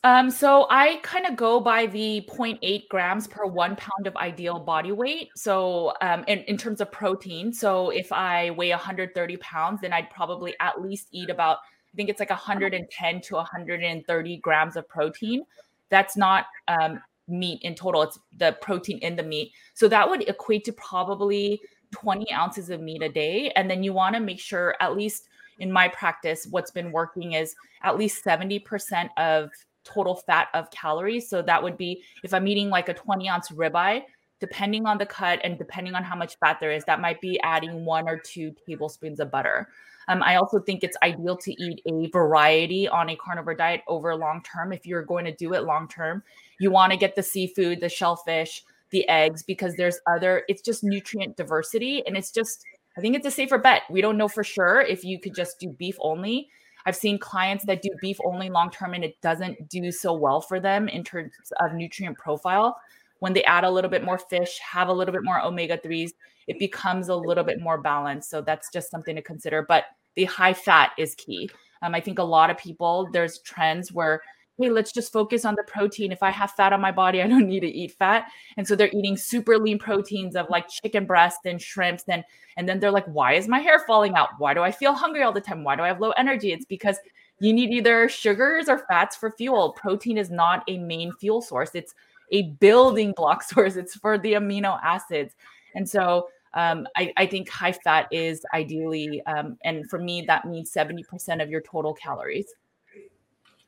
Um, so I kind of go by the 0.8 grams per one pound of ideal body weight. So um, in, in terms of protein, so if I weigh 130 pounds, then I'd probably at least eat about, I think it's like 110 to 130 grams of protein. That's not um, meat in total, it's the protein in the meat. So that would equate to probably 20 ounces of meat a day. And then you want to make sure, at least in my practice, what's been working is at least 70% of total fat of calories. So that would be if I'm eating like a 20 ounce ribeye, depending on the cut and depending on how much fat there is, that might be adding one or two tablespoons of butter. Um, I also think it's ideal to eat a variety on a carnivore diet over long term. If you're going to do it long term, you want to get the seafood, the shellfish, the eggs, because there's other, it's just nutrient diversity. And it's just, I think it's a safer bet. We don't know for sure if you could just do beef only. I've seen clients that do beef only long term and it doesn't do so well for them in terms of nutrient profile. When they add a little bit more fish, have a little bit more omega 3s, it becomes a little bit more balanced. So that's just something to consider. But the high fat is key. Um, I think a lot of people, there's trends where, hey, let's just focus on the protein. If I have fat on my body, I don't need to eat fat. And so they're eating super lean proteins of like chicken breast and shrimps. And, and then they're like, why is my hair falling out? Why do I feel hungry all the time? Why do I have low energy? It's because you need either sugars or fats for fuel. Protein is not a main fuel source. It's a building block source. It's for the amino acids. And so um, I, I, think high fat is ideally, um, and for me, that means 70% of your total calories.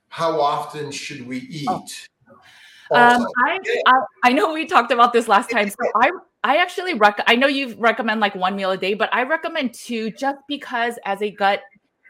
How often should we eat? Oh. Um, I, I, I know we talked about this last time. So I I actually rec- I know you recommend like one meal a day, but I recommend two just because as a gut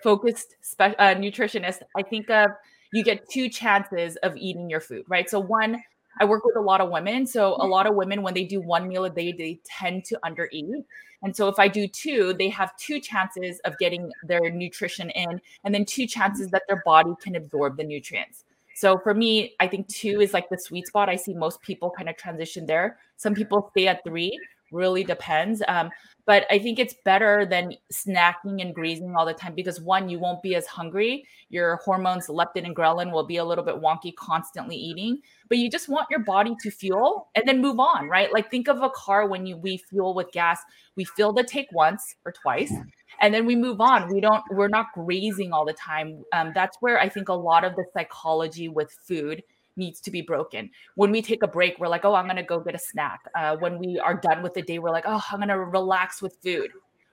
focused spe- uh, nutritionist, I think of you get two chances of eating your food, right? So one I work with a lot of women. So a mm-hmm. lot of women, when they do one meal a day, they tend to undereat. And so if I do two, they have two chances of getting their nutrition in, and then two mm-hmm. chances that their body can absorb the nutrients. So for me, I think two is like the sweet spot. I see most people kind of transition there. Some people stay at three, really depends. Um, but I think it's better than snacking and grazing all the time because one, you won't be as hungry. Your hormones, leptin and ghrelin, will be a little bit wonky constantly eating. But you just want your body to fuel and then move on, right? Like think of a car when you we fuel with gas, we fill the tank once or twice, and then we move on. We don't, we're not grazing all the time. Um, that's where I think a lot of the psychology with food needs to be broken. When we take a break, we're like, oh, I'm going to go get a snack. Uh, when we are done with the day, we're like, oh, I'm going to relax with food.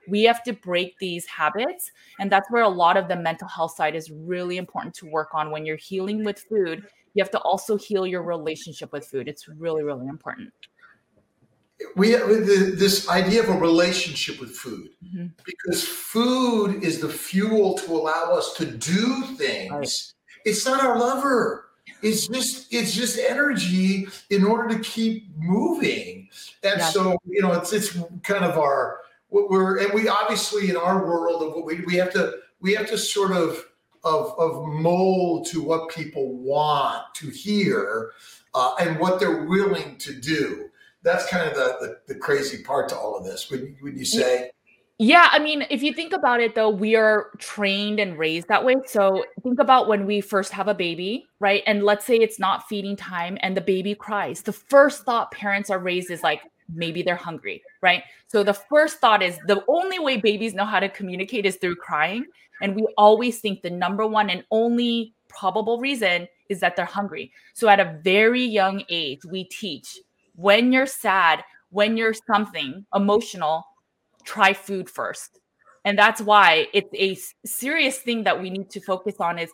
We have to break these habits. And that's where a lot of the mental health side is really important to work on. When you're healing with food, you have to also heal your relationship with food. It's really, really important. We have this idea of a relationship with food mm-hmm. because food is the fuel to allow us to do things. Right. It's not our lover it's just it's just energy in order to keep moving. And yeah. so you know it's it's kind of our what we're and we obviously in our world of what we we have to we have to sort of of of mold to what people want to hear uh, and what they're willing to do. That's kind of the, the, the crazy part to all of this would, would you say yeah, I mean, if you think about it though, we are trained and raised that way. So think about when we first have a baby, right? And let's say it's not feeding time and the baby cries. The first thought parents are raised is like, maybe they're hungry, right? So the first thought is the only way babies know how to communicate is through crying. And we always think the number one and only probable reason is that they're hungry. So at a very young age, we teach when you're sad, when you're something emotional, try food first. And that's why it's a serious thing that we need to focus on is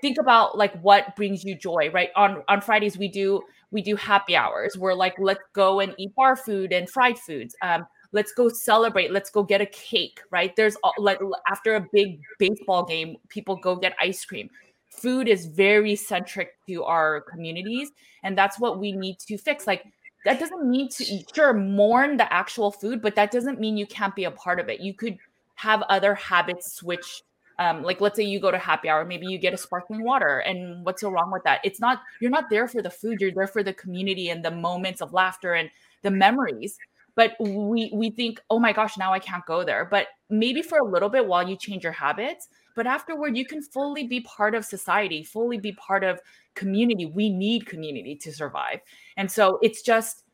think about like what brings you joy, right? On on Fridays we do we do happy hours. We're like let's go and eat bar food and fried foods. Um let's go celebrate let's go get a cake right there's like after a big baseball game people go get ice cream food is very centric to our communities and that's what we need to fix like that doesn't mean to sure mourn the actual food, but that doesn't mean you can't be a part of it. You could have other habits switch. Um, like let's say you go to happy hour, maybe you get a sparkling water, and what's so wrong with that? It's not you're not there for the food, you're there for the community and the moments of laughter and the memories. But we we think, oh my gosh, now I can't go there. But maybe for a little bit while you change your habits, but afterward you can fully be part of society fully be part of community we need community to survive. And so it's just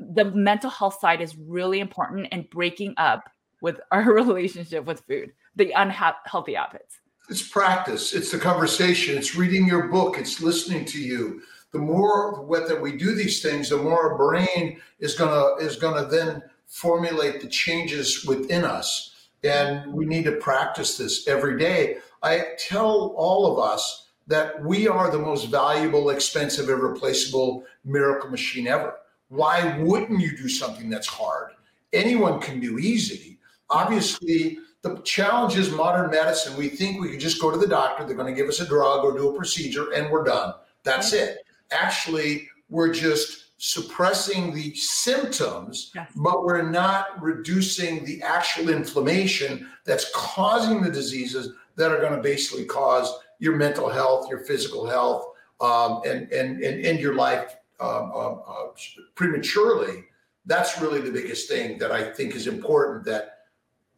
the mental health side is really important and breaking up with our relationship with food the unhealthy habits. It's practice. It's the conversation. It's reading your book. It's listening to you. The more that we do these things the more our brain is gonna is gonna then formulate the changes within us. And we need to practice this every day. I tell all of us that we are the most valuable expensive irreplaceable miracle machine ever why wouldn't you do something that's hard anyone can do easy obviously the challenge is modern medicine. We think we can just go to the doctor, they're going to give us a drug or do a procedure, and we're done. That's it. Actually, we're just suppressing the symptoms, yes. but we're not reducing the actual inflammation that's causing the diseases that are going to basically cause your mental health, your physical health, um, and, and, and end your life um, um, uh, prematurely. That's really the biggest thing that I think is important that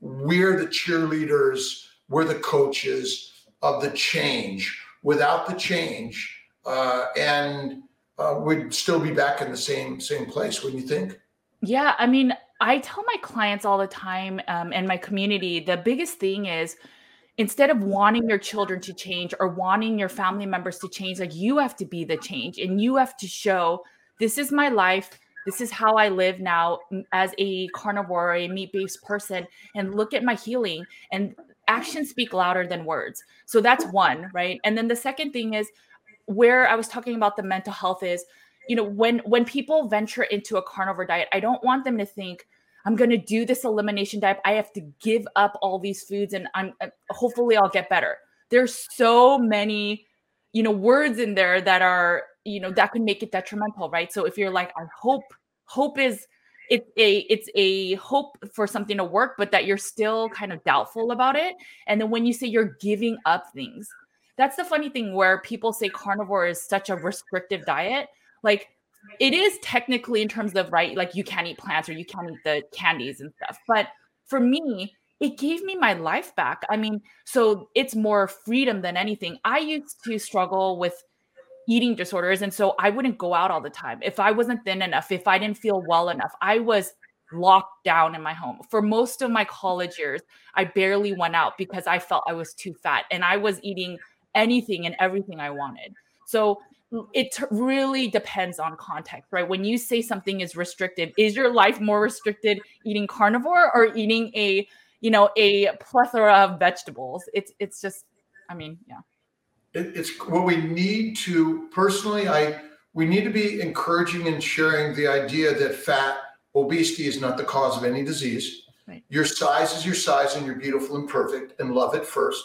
we're the cheerleaders, we're the coaches of the change. Without the change, uh, and uh, we'd still be back in the same same place. Wouldn't you think? Yeah, I mean, I tell my clients all the time um, and my community the biggest thing is instead of wanting your children to change or wanting your family members to change, like you have to be the change and you have to show this is my life this is how I live now mm, as a carnivore, a meat based person, and look at my healing. And actions speak louder than words. So that's one, right? And then the second thing is where I was talking about the mental health is, you know, when when people venture into a carnivore diet, I don't want them to think I'm going to do this elimination diet. I have to give up all these foods and I'm uh, hopefully I'll get better. There's so many, you know, words in there that are you know that can make it detrimental right so if you're like i hope hope is it's a it's a hope for something to work but that you're still kind of doubtful about it and then when you say you're giving up things that's the funny thing where people say carnivore is such a restrictive diet like it is technically in terms of right like you can't eat plants or you can't eat the candies and stuff but for me it gave me my life back i mean so it's more freedom than anything i used to struggle with eating disorders. And so I wouldn't go out all the time. If I wasn't thin enough, if I didn't feel well enough, I was locked down in my home. For most of my college years, I barely went out because I felt I was too fat and I was eating anything and everything I wanted. So it really depends on context, right? When you say something is restrictive, is your life more restricted eating carnivore or eating a, you know, a plethora of vegetables? It's it's just I mean, yeah it, it's what we need to personally i we need to be encouraging and sharing the idea that fat obesity is not the cause of any disease right. your size is your size and you're beautiful and perfect and love it first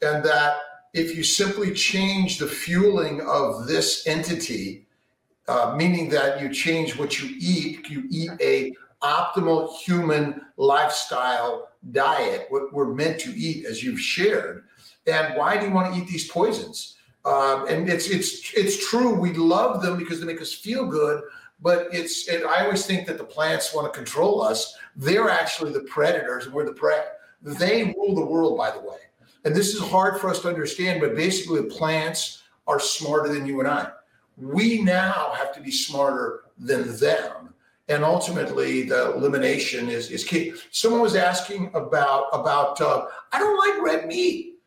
and that if you simply change the fueling of this entity uh, meaning that you change what you eat you eat a optimal human lifestyle diet what we're meant to eat as you've shared and why do you want to eat these poisons? Um, and it's it's it's true. We love them because they make us feel good. But it's and I always think that the plants want to control us. They're actually the predators, we're the prey. They rule the world, by the way. And this is hard for us to understand. But basically, plants are smarter than you and I. We now have to be smarter than them and ultimately the elimination is, is key. Someone was asking about about uh, I don't like red meat.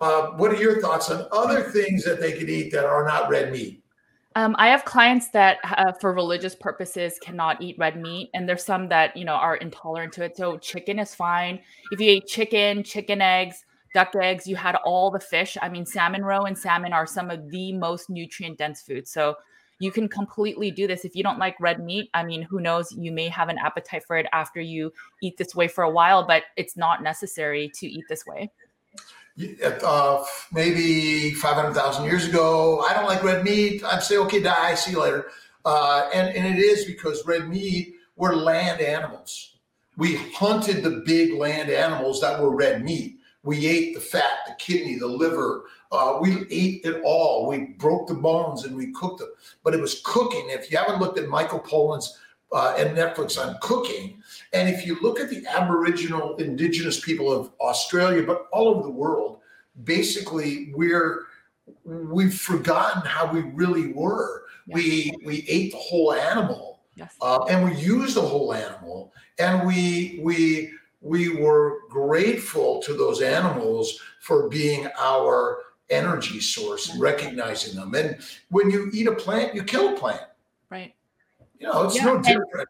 Uh, what are your thoughts on other things that they could eat that are not red meat? Um, I have clients that, uh, for religious purposes, cannot eat red meat, and there's some that you know are intolerant to it. So chicken is fine. If you ate chicken, chicken eggs, duck eggs, you had all the fish. I mean, salmon roe and salmon are some of the most nutrient dense foods. So you can completely do this. If you don't like red meat, I mean, who knows? You may have an appetite for it after you eat this way for a while, but it's not necessary to eat this way uh, maybe 500,000 years ago, I don't like red meat. I'd say, okay, die, see you later. Uh, and, and it is because red meat were land animals. We hunted the big land animals that were red meat. We ate the fat, the kidney, the liver. Uh, we ate it all. We broke the bones and we cooked them. But it was cooking. If you haven't looked at Michael Pollan's uh, and Netflix on cooking. And if you look at the Aboriginal indigenous people of Australia, but all over the world, basically we're we've forgotten how we really were. We we ate the whole animal, yes. uh, and we used the whole animal, and we we we were grateful to those animals for being our energy source and recognizing them. And when you eat a plant, you kill a plant. Right. You know, it's yeah, no different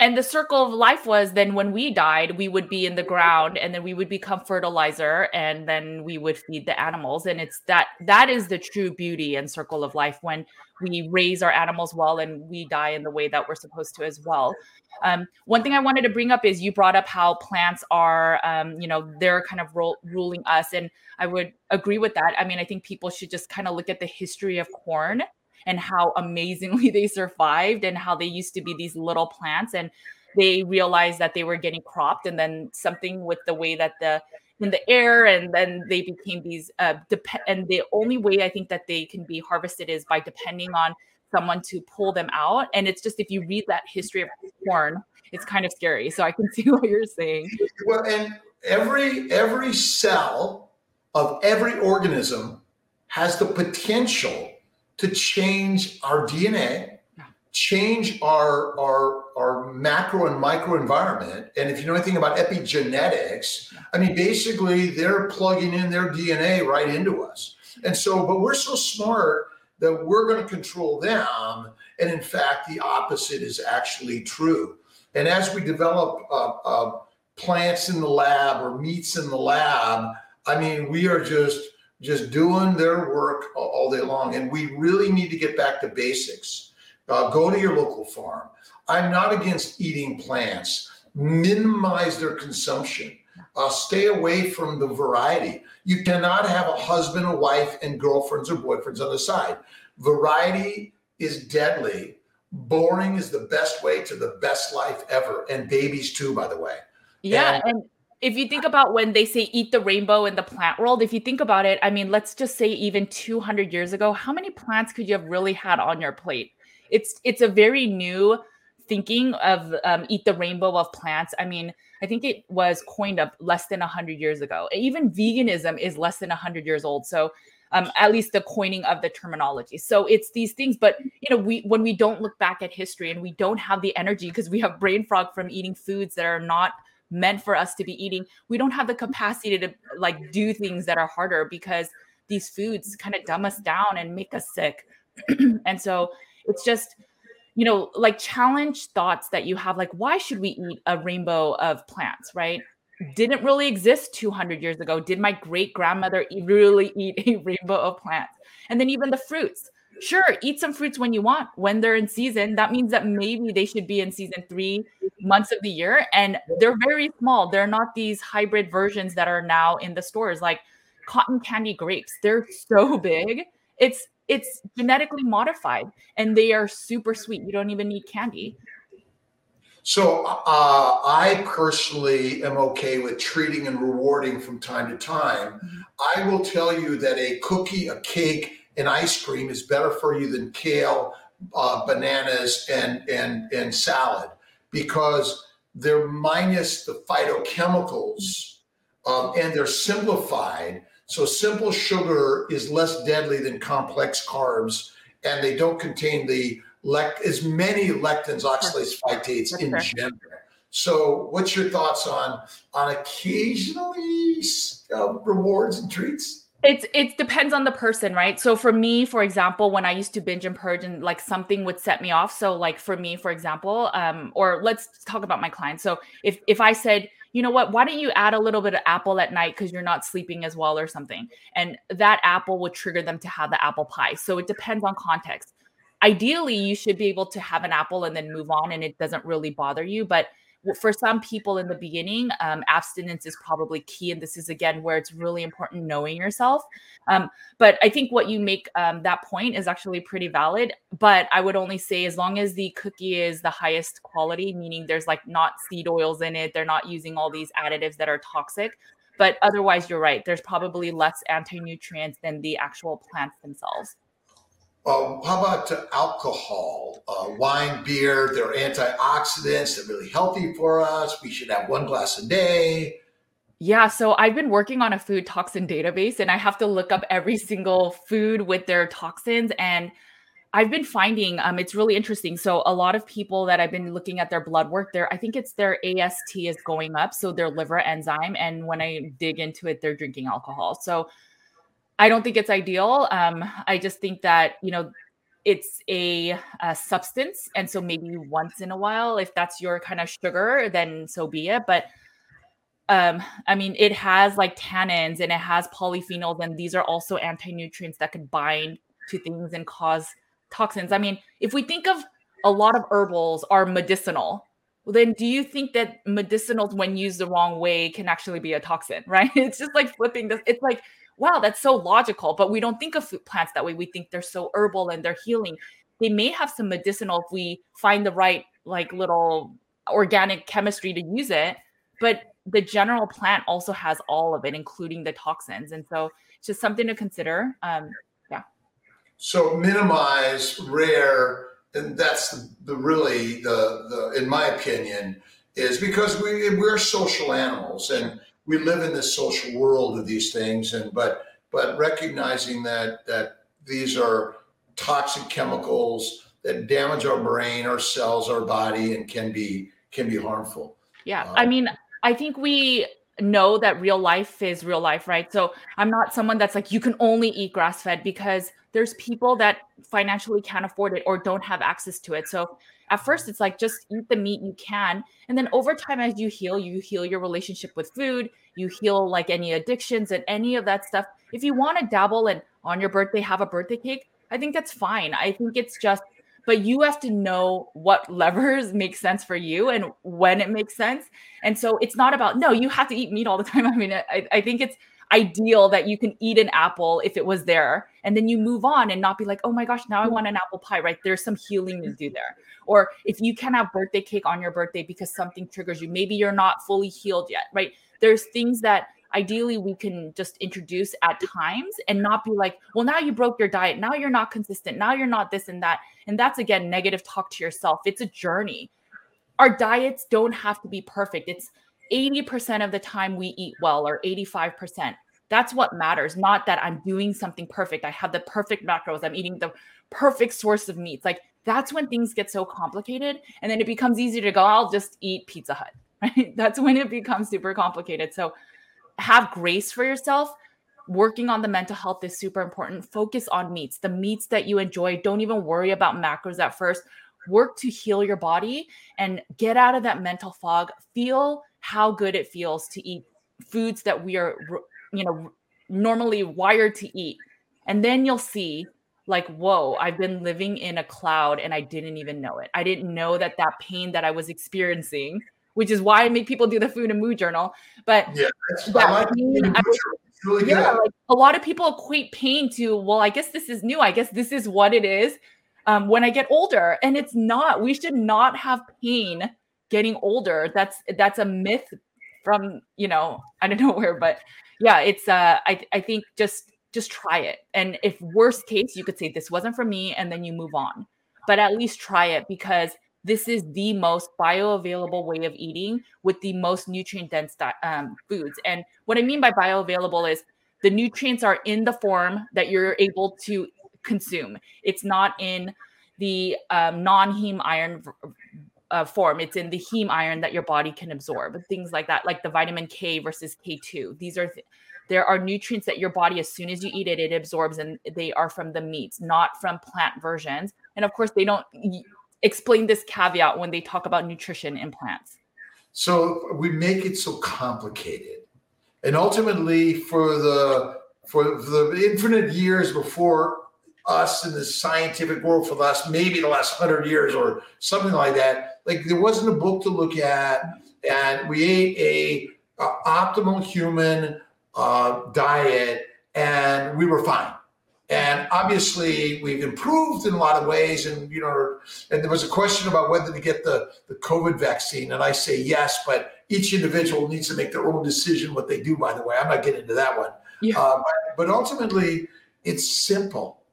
and the circle of life was then when we died we would be in the ground and then we would become fertilizer and then we would feed the animals. And it's that that is the true beauty and circle of life when we raise our animals well and we die in the way that we're supposed to as well. Um, one thing i wanted to bring up is you brought up how plants are um, you know they're kind of ro- ruling us. And i would agree with that. I mean i think people should just kind of look at the history of corn and how amazingly they survived and how they used to be these little plants and they realized that they were getting cropped and then something with the way that the in the air and then they became these uh dep- and the only way i think that they can be harvested is by depending on someone to pull them out and it's just if you read that history of corn it's kind of scary. So i can see what you're saying. Well and every every cell of every organism has the potential to change our DNA, change our, our, our macro and micro environment. And if you know anything about epigenetics, I mean, basically they're plugging in their DNA right into us. And so, but we're so smart that we're going to control them. And in fact, the opposite is actually true. And as we develop uh, uh, plants in the lab or meats in the lab, I mean, we are just just doing their work all day long. And we really need to get back to basics. Uh, go to your local farm. I'm not against eating plants. Minimize their consumption. Uh, stay away from the variety. You cannot have a husband, a wife, and girlfriends or boyfriends on the side. Variety is deadly. Boring is the best way to the best life ever, and babies too, by the way. Yeah, and, and if you think about when they say eat the rainbow in the plant world, if you think about it, I mean, let's just say even 200 years ago, how many plants could you have really had on your plate? It's it's a very new thinking of um, eat the rainbow of plants. I mean, I think it was coined up less than 100 years ago. Even veganism is less than 100 years old. So um, at least the coining of the terminology. So it's these things, but you know, we when we don't look back at history and we don't have the energy because we have brain fog from eating foods that are not meant for us to be eating we don't have the capacity to like do things that are harder because these foods kind of dumb us down and make us sick. And so it's just you know like challenge thoughts that you have like why should we eat a rainbow of plants right? Didn't really exist 200 years ago. Did my great grandmother really eat a rainbow of plants? And then even the fruits sure eat some fruits when you want when they're in season. That means that maybe they should be in season three months of the year and they're very small. They're not these hybrid versions that are now in the stores like cotton candy grapes. They're so big. It's it's genetically modified and they are super sweet. You don't even need candy. So uh, I personally am okay with treating and rewarding from time to time. Mm-hmm. I will tell you that a cookie, a cake, and ice cream is better for you than kale, uh, bananas, and and and salad because they're minus the phytochemicals um, and they're simplified. So simple sugar is less deadly than complex carbs, and they don't contain the lect- as many lectins, oxalates, phytates That's in fair. general. So, what's your thoughts on on occasionally uh, rewards and treats? It's it depends on the person right? So for me for example when i used to binge and purge and like something would set me off. So like for me for example um or let's talk about my clients. So if if i said you know what? Why don't you add a little bit of apple at night because you're not sleeping as well or something and that apple would trigger them to have the apple pie. So it depends on context. Ideally you should be able to have an apple and then move on and it doesn't really bother you but for some people in the beginning, um, abstinence is probably key. And this is again where it's really important knowing yourself. Um, but I think what you make um, that point is actually pretty valid. But I would only say as long as the cookie is the highest quality, meaning there's like not seed oils in it, they're not using all these additives that are toxic. But otherwise, you're right. There's probably less anti nutrients than the actual plants themselves. Um, how about alcohol? Uh, wine, beer, they're antioxidants. They're really healthy for us. We should have one glass a day. Yeah, so I've been working on a food toxin database and I have to look up every single food with their toxins and I've been finding um, it's really interesting. So a lot of people that I've been looking at their blood work, there I think it's their AST is going up, so their liver enzyme. And when I dig into it, they're drinking alcohol. So I don't think it's ideal. Um, I just think that you know it's a, a, substance, and so maybe once in a while, if that's your kind of sugar, then so be it. But um, I mean, it has like tannins and it has polyphenols, and these are also anti nutrients that could bind to things and cause toxins. I mean, if we think of a lot of herbals are medicinal, then do you think that medicinals, when used the wrong way, can actually be a toxin? Right? It's just like flipping this. It's like, wow, that's so logical, but we don't think of food plants that way. We think they're so herbal and they're healing. They may have some medicinal if we find the right, like little organic chemistry to use it, but the general plant also has all of it, including the toxins. And so it's just something to consider. Um, yeah. so minimize rare, and that's the, the really the the in my opinion is because we we're social animals and we live in this social world of these things and but but recognizing that that these are toxic chemicals that damage our brain, our cells, our body, and can be can be harmful. Yeah, um, I mean, I think we know that real life is real life, right? So I'm not someone that's like you can only eat grass fed because there's people that financially can't afford it or don't have access to it. So at first it's like just eat the meat you can and then over time as you heal you heal your relationship with food you heal like any addictions and any of that stuff. If you want to dabble and on your birthday have a birthday cake i think that's fine. I think it's just but you have to know what levers make sense for you and when it makes sense. And so it's not about no you have to eat meat all the time. I mean i, I think it's ideal that you can eat an apple if it was there and then you move on and not be like oh my gosh now i want an apple pie right? There's some healing to do there. Or if you can have birthday cake on your birthday because something triggers you maybe you're not fully healed yet right? There's things that ideally we can just introduce at times and not be like well now you broke your diet. Now you're not consistent. Now you're not this and that. And that's again negative talk to yourself. It's a journey. Our diets don't have to be perfect. It's 80% of the time we eat well or 85%. That's what matters, not that I'm doing something perfect. I have the perfect macros. I'm eating the perfect source of meats. Like that's when things get so complicated. And then it becomes easy to go, I'll just eat Pizza Hut. Right. That's when it becomes super complicated. So have grace for yourself. Working on the mental health is super important. Focus on meats, the meats that you enjoy. Don't even worry about macros at first. Work to heal your body and get out of that mental fog. Feel how good it feels to eat foods that we are you know normally wired to eat. And then you'll see like whoa i've been living in a cloud and i didn't even know it. I didn't know that that pain that i was experiencing which is why i make people do the food and mood journal but yeah that pain, really yeah, like a lot of people equate pain to well i guess this is new. I guess this is what it is um, when i get older. And it's not we should not have pain getting older that's that's a myth from you know i don't know where but yeah it's uh i i think just just try it. And if worst case you could say this wasn't for me and then you move on. But at least try it because this is the most bioavailable way of eating with the most nutrient dense um, foods. And what i mean by bioavailable is the nutrients are in the form that you're able to consume. It's not in the um, non-heme iron uh, form. It's in the heme iron that your body can absorb, things like that, like the vitamin K versus K2. These are th- there are nutrients that your body, as soon as you eat it, it absorbs, and they are from the meats, not from plant versions. And of course, they don't explain this caveat when they talk about nutrition in plants. So we make it so complicated, and ultimately, for the for the infinite years before us in the scientific world for the last maybe the last hundred years or something like that. Like there wasn't a book to look at, and we ate a, a optimal human uh, diet, and we were fine. And obviously, we've improved in a lot of ways. And you know, and there was a question about whether to get the the COVID vaccine, and I say yes, but each individual needs to make their own decision what they do. By the way, I'm not getting into that one. Yeah. Uh, but, but ultimately, it's simple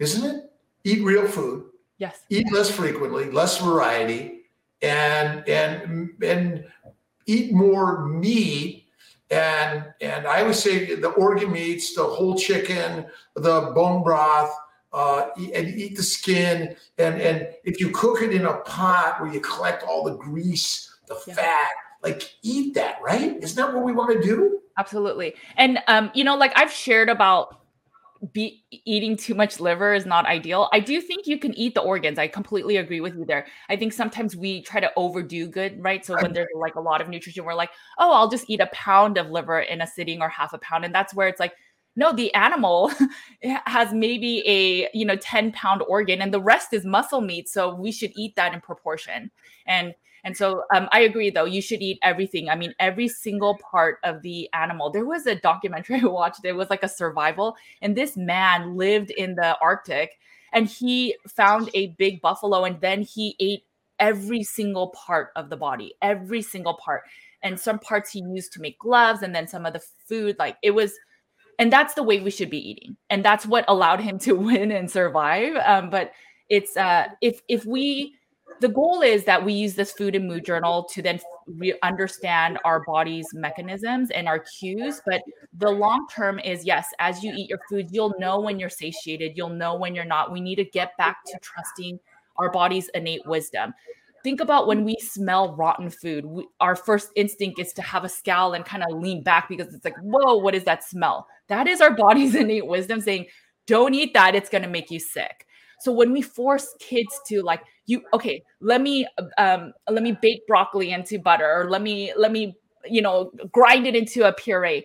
isn't it? Eat real food. Yes. Eat less frequently, less variety, and and and eat more meat. And and I would say the organ meats, the whole chicken, the bone broth, uh, and eat the skin. And and if you cook it in a pot where you collect all the grease, the yeah. fat, like eat that, right? Isn't that what we want to do? Absolutely. And um, you know, like I've shared about be eating too much liver is not ideal. I do think you can eat the organs. I completely agree with you there. I think sometimes we try to overdo good, right? So when there's like a lot of nutrition, we're like, oh, I'll just eat a pound of liver in a sitting or half a pound. And that's where it's like, no, the animal has maybe a you know 10 pound organ and the rest is muscle meat. So we should eat that in proportion. And and so um, I agree, though, you should eat everything. I mean, every single part of the animal. There was a documentary I watched, it was like a survival, and this man lived in the Arctic and he found a big buffalo and then he ate every single part of the body, every single part. And some parts he used to make gloves, and then some of the food, like it was and that's the way we should be eating and that's what allowed him to win and survive um, but it's uh if if we the goal is that we use this food and mood journal to then re- understand our body's mechanisms and our cues but the long term is yes as you eat your food you'll know when you're satiated you'll know when you're not. We need to get back to trusting our body's innate wisdom. Think about when we smell rotten food. We, our first instinct is to have a scowl and kind of lean back because it's like whoa what is that smell? That is our body's innate wisdom saying don't eat that it's going to make you sick so when we force kids to like you okay, let me um let me bake broccoli into butter or let me let me you know grind it into a puree.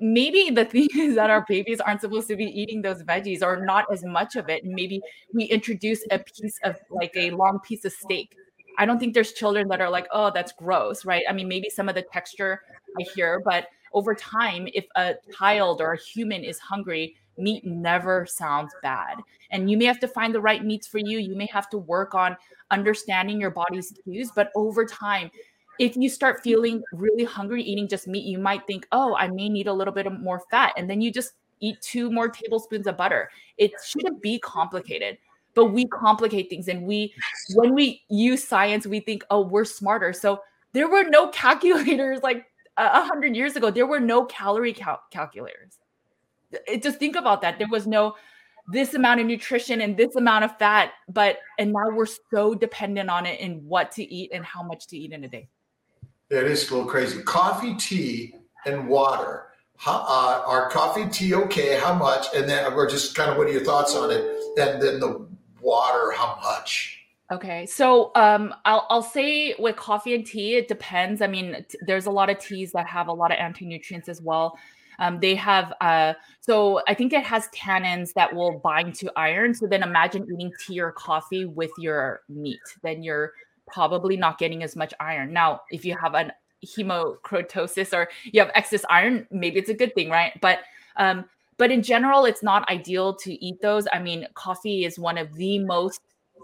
Maybe the thing is that our babies aren't supposed to be eating those veggies or not as much of it. Maybe we introduce a piece of like a long piece of steak. I don't think there's children that are like, oh, that's gross, right? I mean, maybe some of the texture I hear, but over time, if a child or a human is hungry, meat never sounds bad. And you may have to find the right meats for you. You may have to work on understanding your body's cues. But over time, if you start feeling really hungry eating just meat, you might think, oh, I may need a little bit of more fat. And then you just eat two more tablespoons of butter. It shouldn't be complicated. But we complicate things. And we, when we use science, we think, oh, we're smarter. So there were no calculators like a hundred years ago. There were no calorie cal- calculators it, just think about that. There was no this amount of nutrition and this amount of fat, but and now we're so dependent on it and what to eat and how much to eat in a day. Yeah, it is a little crazy. Coffee, tea, and water. How, uh, are coffee, tea okay? How much? And then we're just kind of what are your thoughts on it? And then the water, how much? Okay, so um, I'll I'll say with coffee and tea, it depends. I mean, t- there's a lot of teas that have a lot of anti nutrients as well. Um, they have uh, so I think it has tannins that will bind to iron. So then imagine eating tea or coffee with your meat. Then you're probably not getting as much iron. Now, if you have an hemochromatosis or you have excess iron, maybe it's a good thing, right? But um, but in general, it's not ideal to eat those. I mean, coffee is one of the most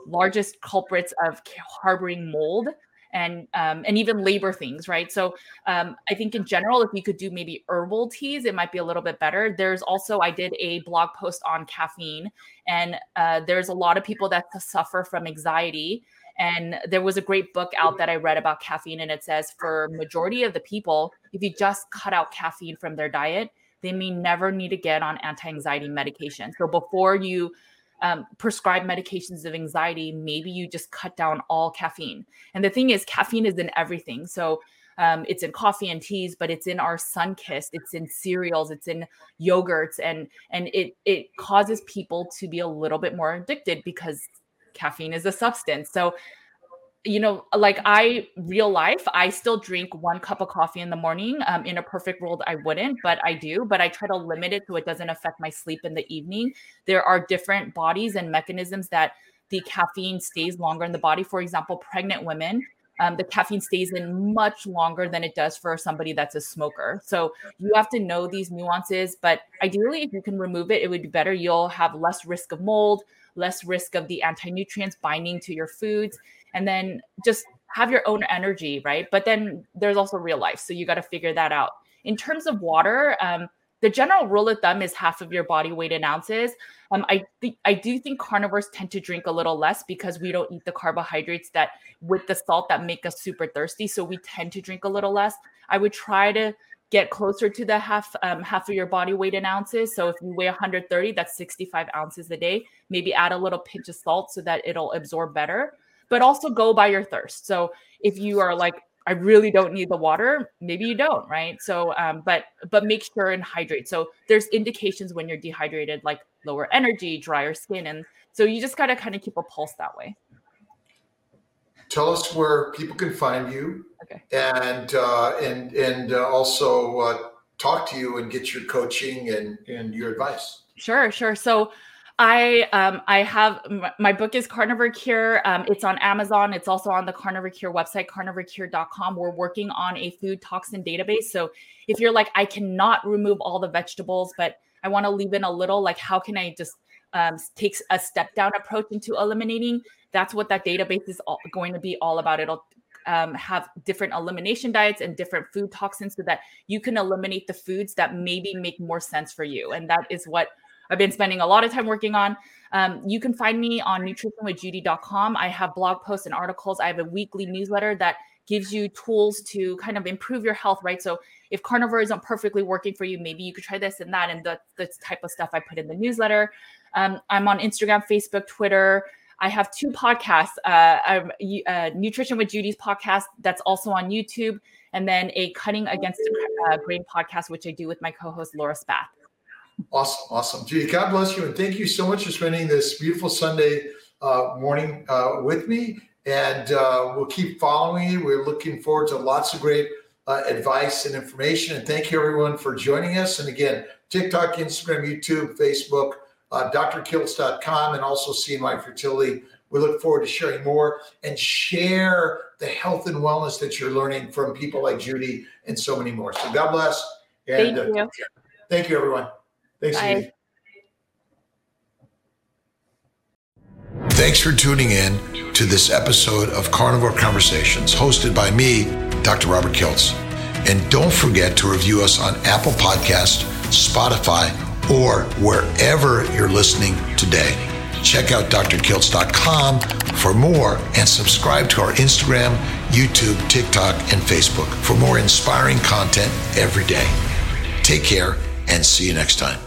largest culprits of harboring mold and um, and even labor things, right? So um, I think in general, if you could do maybe herbal teas, it might be a little bit better. There's also I did a blog post on caffeine, and uh, there's a lot of people that suffer from anxiety. And there was a great book out that I read about caffeine, and it says for majority of the people, if you just cut out caffeine from their diet, they may never need to get on anti-anxiety medication. So before you um, prescribe medications of anxiety, maybe you just cut down all caffeine. And the thing is, caffeine is in everything. So um, it's in coffee and teas, but it's in our Sunkist, it's in cereals, it's in yogurts, and and it it causes people to be a little bit more addicted because caffeine is a substance. So you know, like I real life, I still drink one cup of coffee in the morning. Um, in a perfect world, I wouldn't, but I do. But I try to limit it so it doesn't affect my sleep in the evening. There are different bodies and mechanisms that the caffeine stays longer in the body. For example, pregnant women, um, the caffeine stays in much longer than it does for somebody that's a smoker. So you have to know these nuances. But ideally, if you can remove it, it would be better. You'll have less risk of mold, less risk of the anti nutrients binding to your foods and then just have your own energy, right? But then there's also real life. So you got to figure that out. In terms of water, um, the general rule of thumb is half of your body weight in ounces. Um, I think I do think carnivores tend to drink a little less because we don't eat the carbohydrates that with the salt that make us super thirsty. So we tend to drink a little less. I would try to get closer to the half um, half of your body weight in ounces. So if you weigh 130, that's 65 ounces a day. Maybe add a little pinch of salt so that it'll absorb better. But also go by your thirst. So if you are like, I really don't need the water, maybe you don't, right? So, um, but but make sure and hydrate. So there's indications when you're dehydrated, like lower energy, drier skin, and so you just gotta kind of keep a pulse that way tell us where people can find you okay. and uh, and and uh, also uh, talk to you and get your coaching and and your advice sure sure so I um I have my book is Carnivore Cure. Um, it's on Amazon. It's also on the Carnivore Cure website, carnivorecure.com. We're working on a food toxin database. So if you're like, I cannot remove all the vegetables, but I want to leave in a little, like how can I just um, take a step down approach into eliminating? that's what that database is all, going to be all about. It'll um, have different elimination diets and different food toxins so that you can eliminate the foods that maybe make more sense for you. And that is what I've been spending a lot of time working on. Um, you can find me on nutritionwithjudy.com. I have blog posts and articles. I have a weekly newsletter that gives you tools to kind of improve your health, right? So if carnivore isn't perfectly working for you, maybe you could try this and that. And the, the type of stuff I put in the newsletter. Um, I'm on Instagram, Facebook, Twitter. I have two podcasts, uh, uh, Nutrition with Judy's podcast that's also on YouTube, and then a Cutting Against uh, Grain podcast, which I do with my co-host Laura Spath. Awesome, awesome, Judy. God bless you, and thank you so much for spending this beautiful Sunday uh, morning uh, with me. And uh, we'll keep following you. We're looking forward to lots of great advice and information. And thank you, everyone, for joining us. And again, TikTok, Instagram, YouTube, Facebook uh, drkiltz.com, and also CNY Fertility. We look forward to sharing more and share the health and wellness that you're learning from people like Judy and so many more. So God bless. And, thank you. Uh, thank you, everyone. Thanks, Bye. Judy. Thanks for tuning in to this episode of Carnivore Conversations, hosted by me, Dr. Robert Kiltz. And don't forget to review us on Apple Podcast, Spotify, or wherever you're listening today. Check out drkiltz.com for more and subscribe to our Instagram, YouTube, TikTok, and Facebook for more inspiring content every day. Take care and see you next time.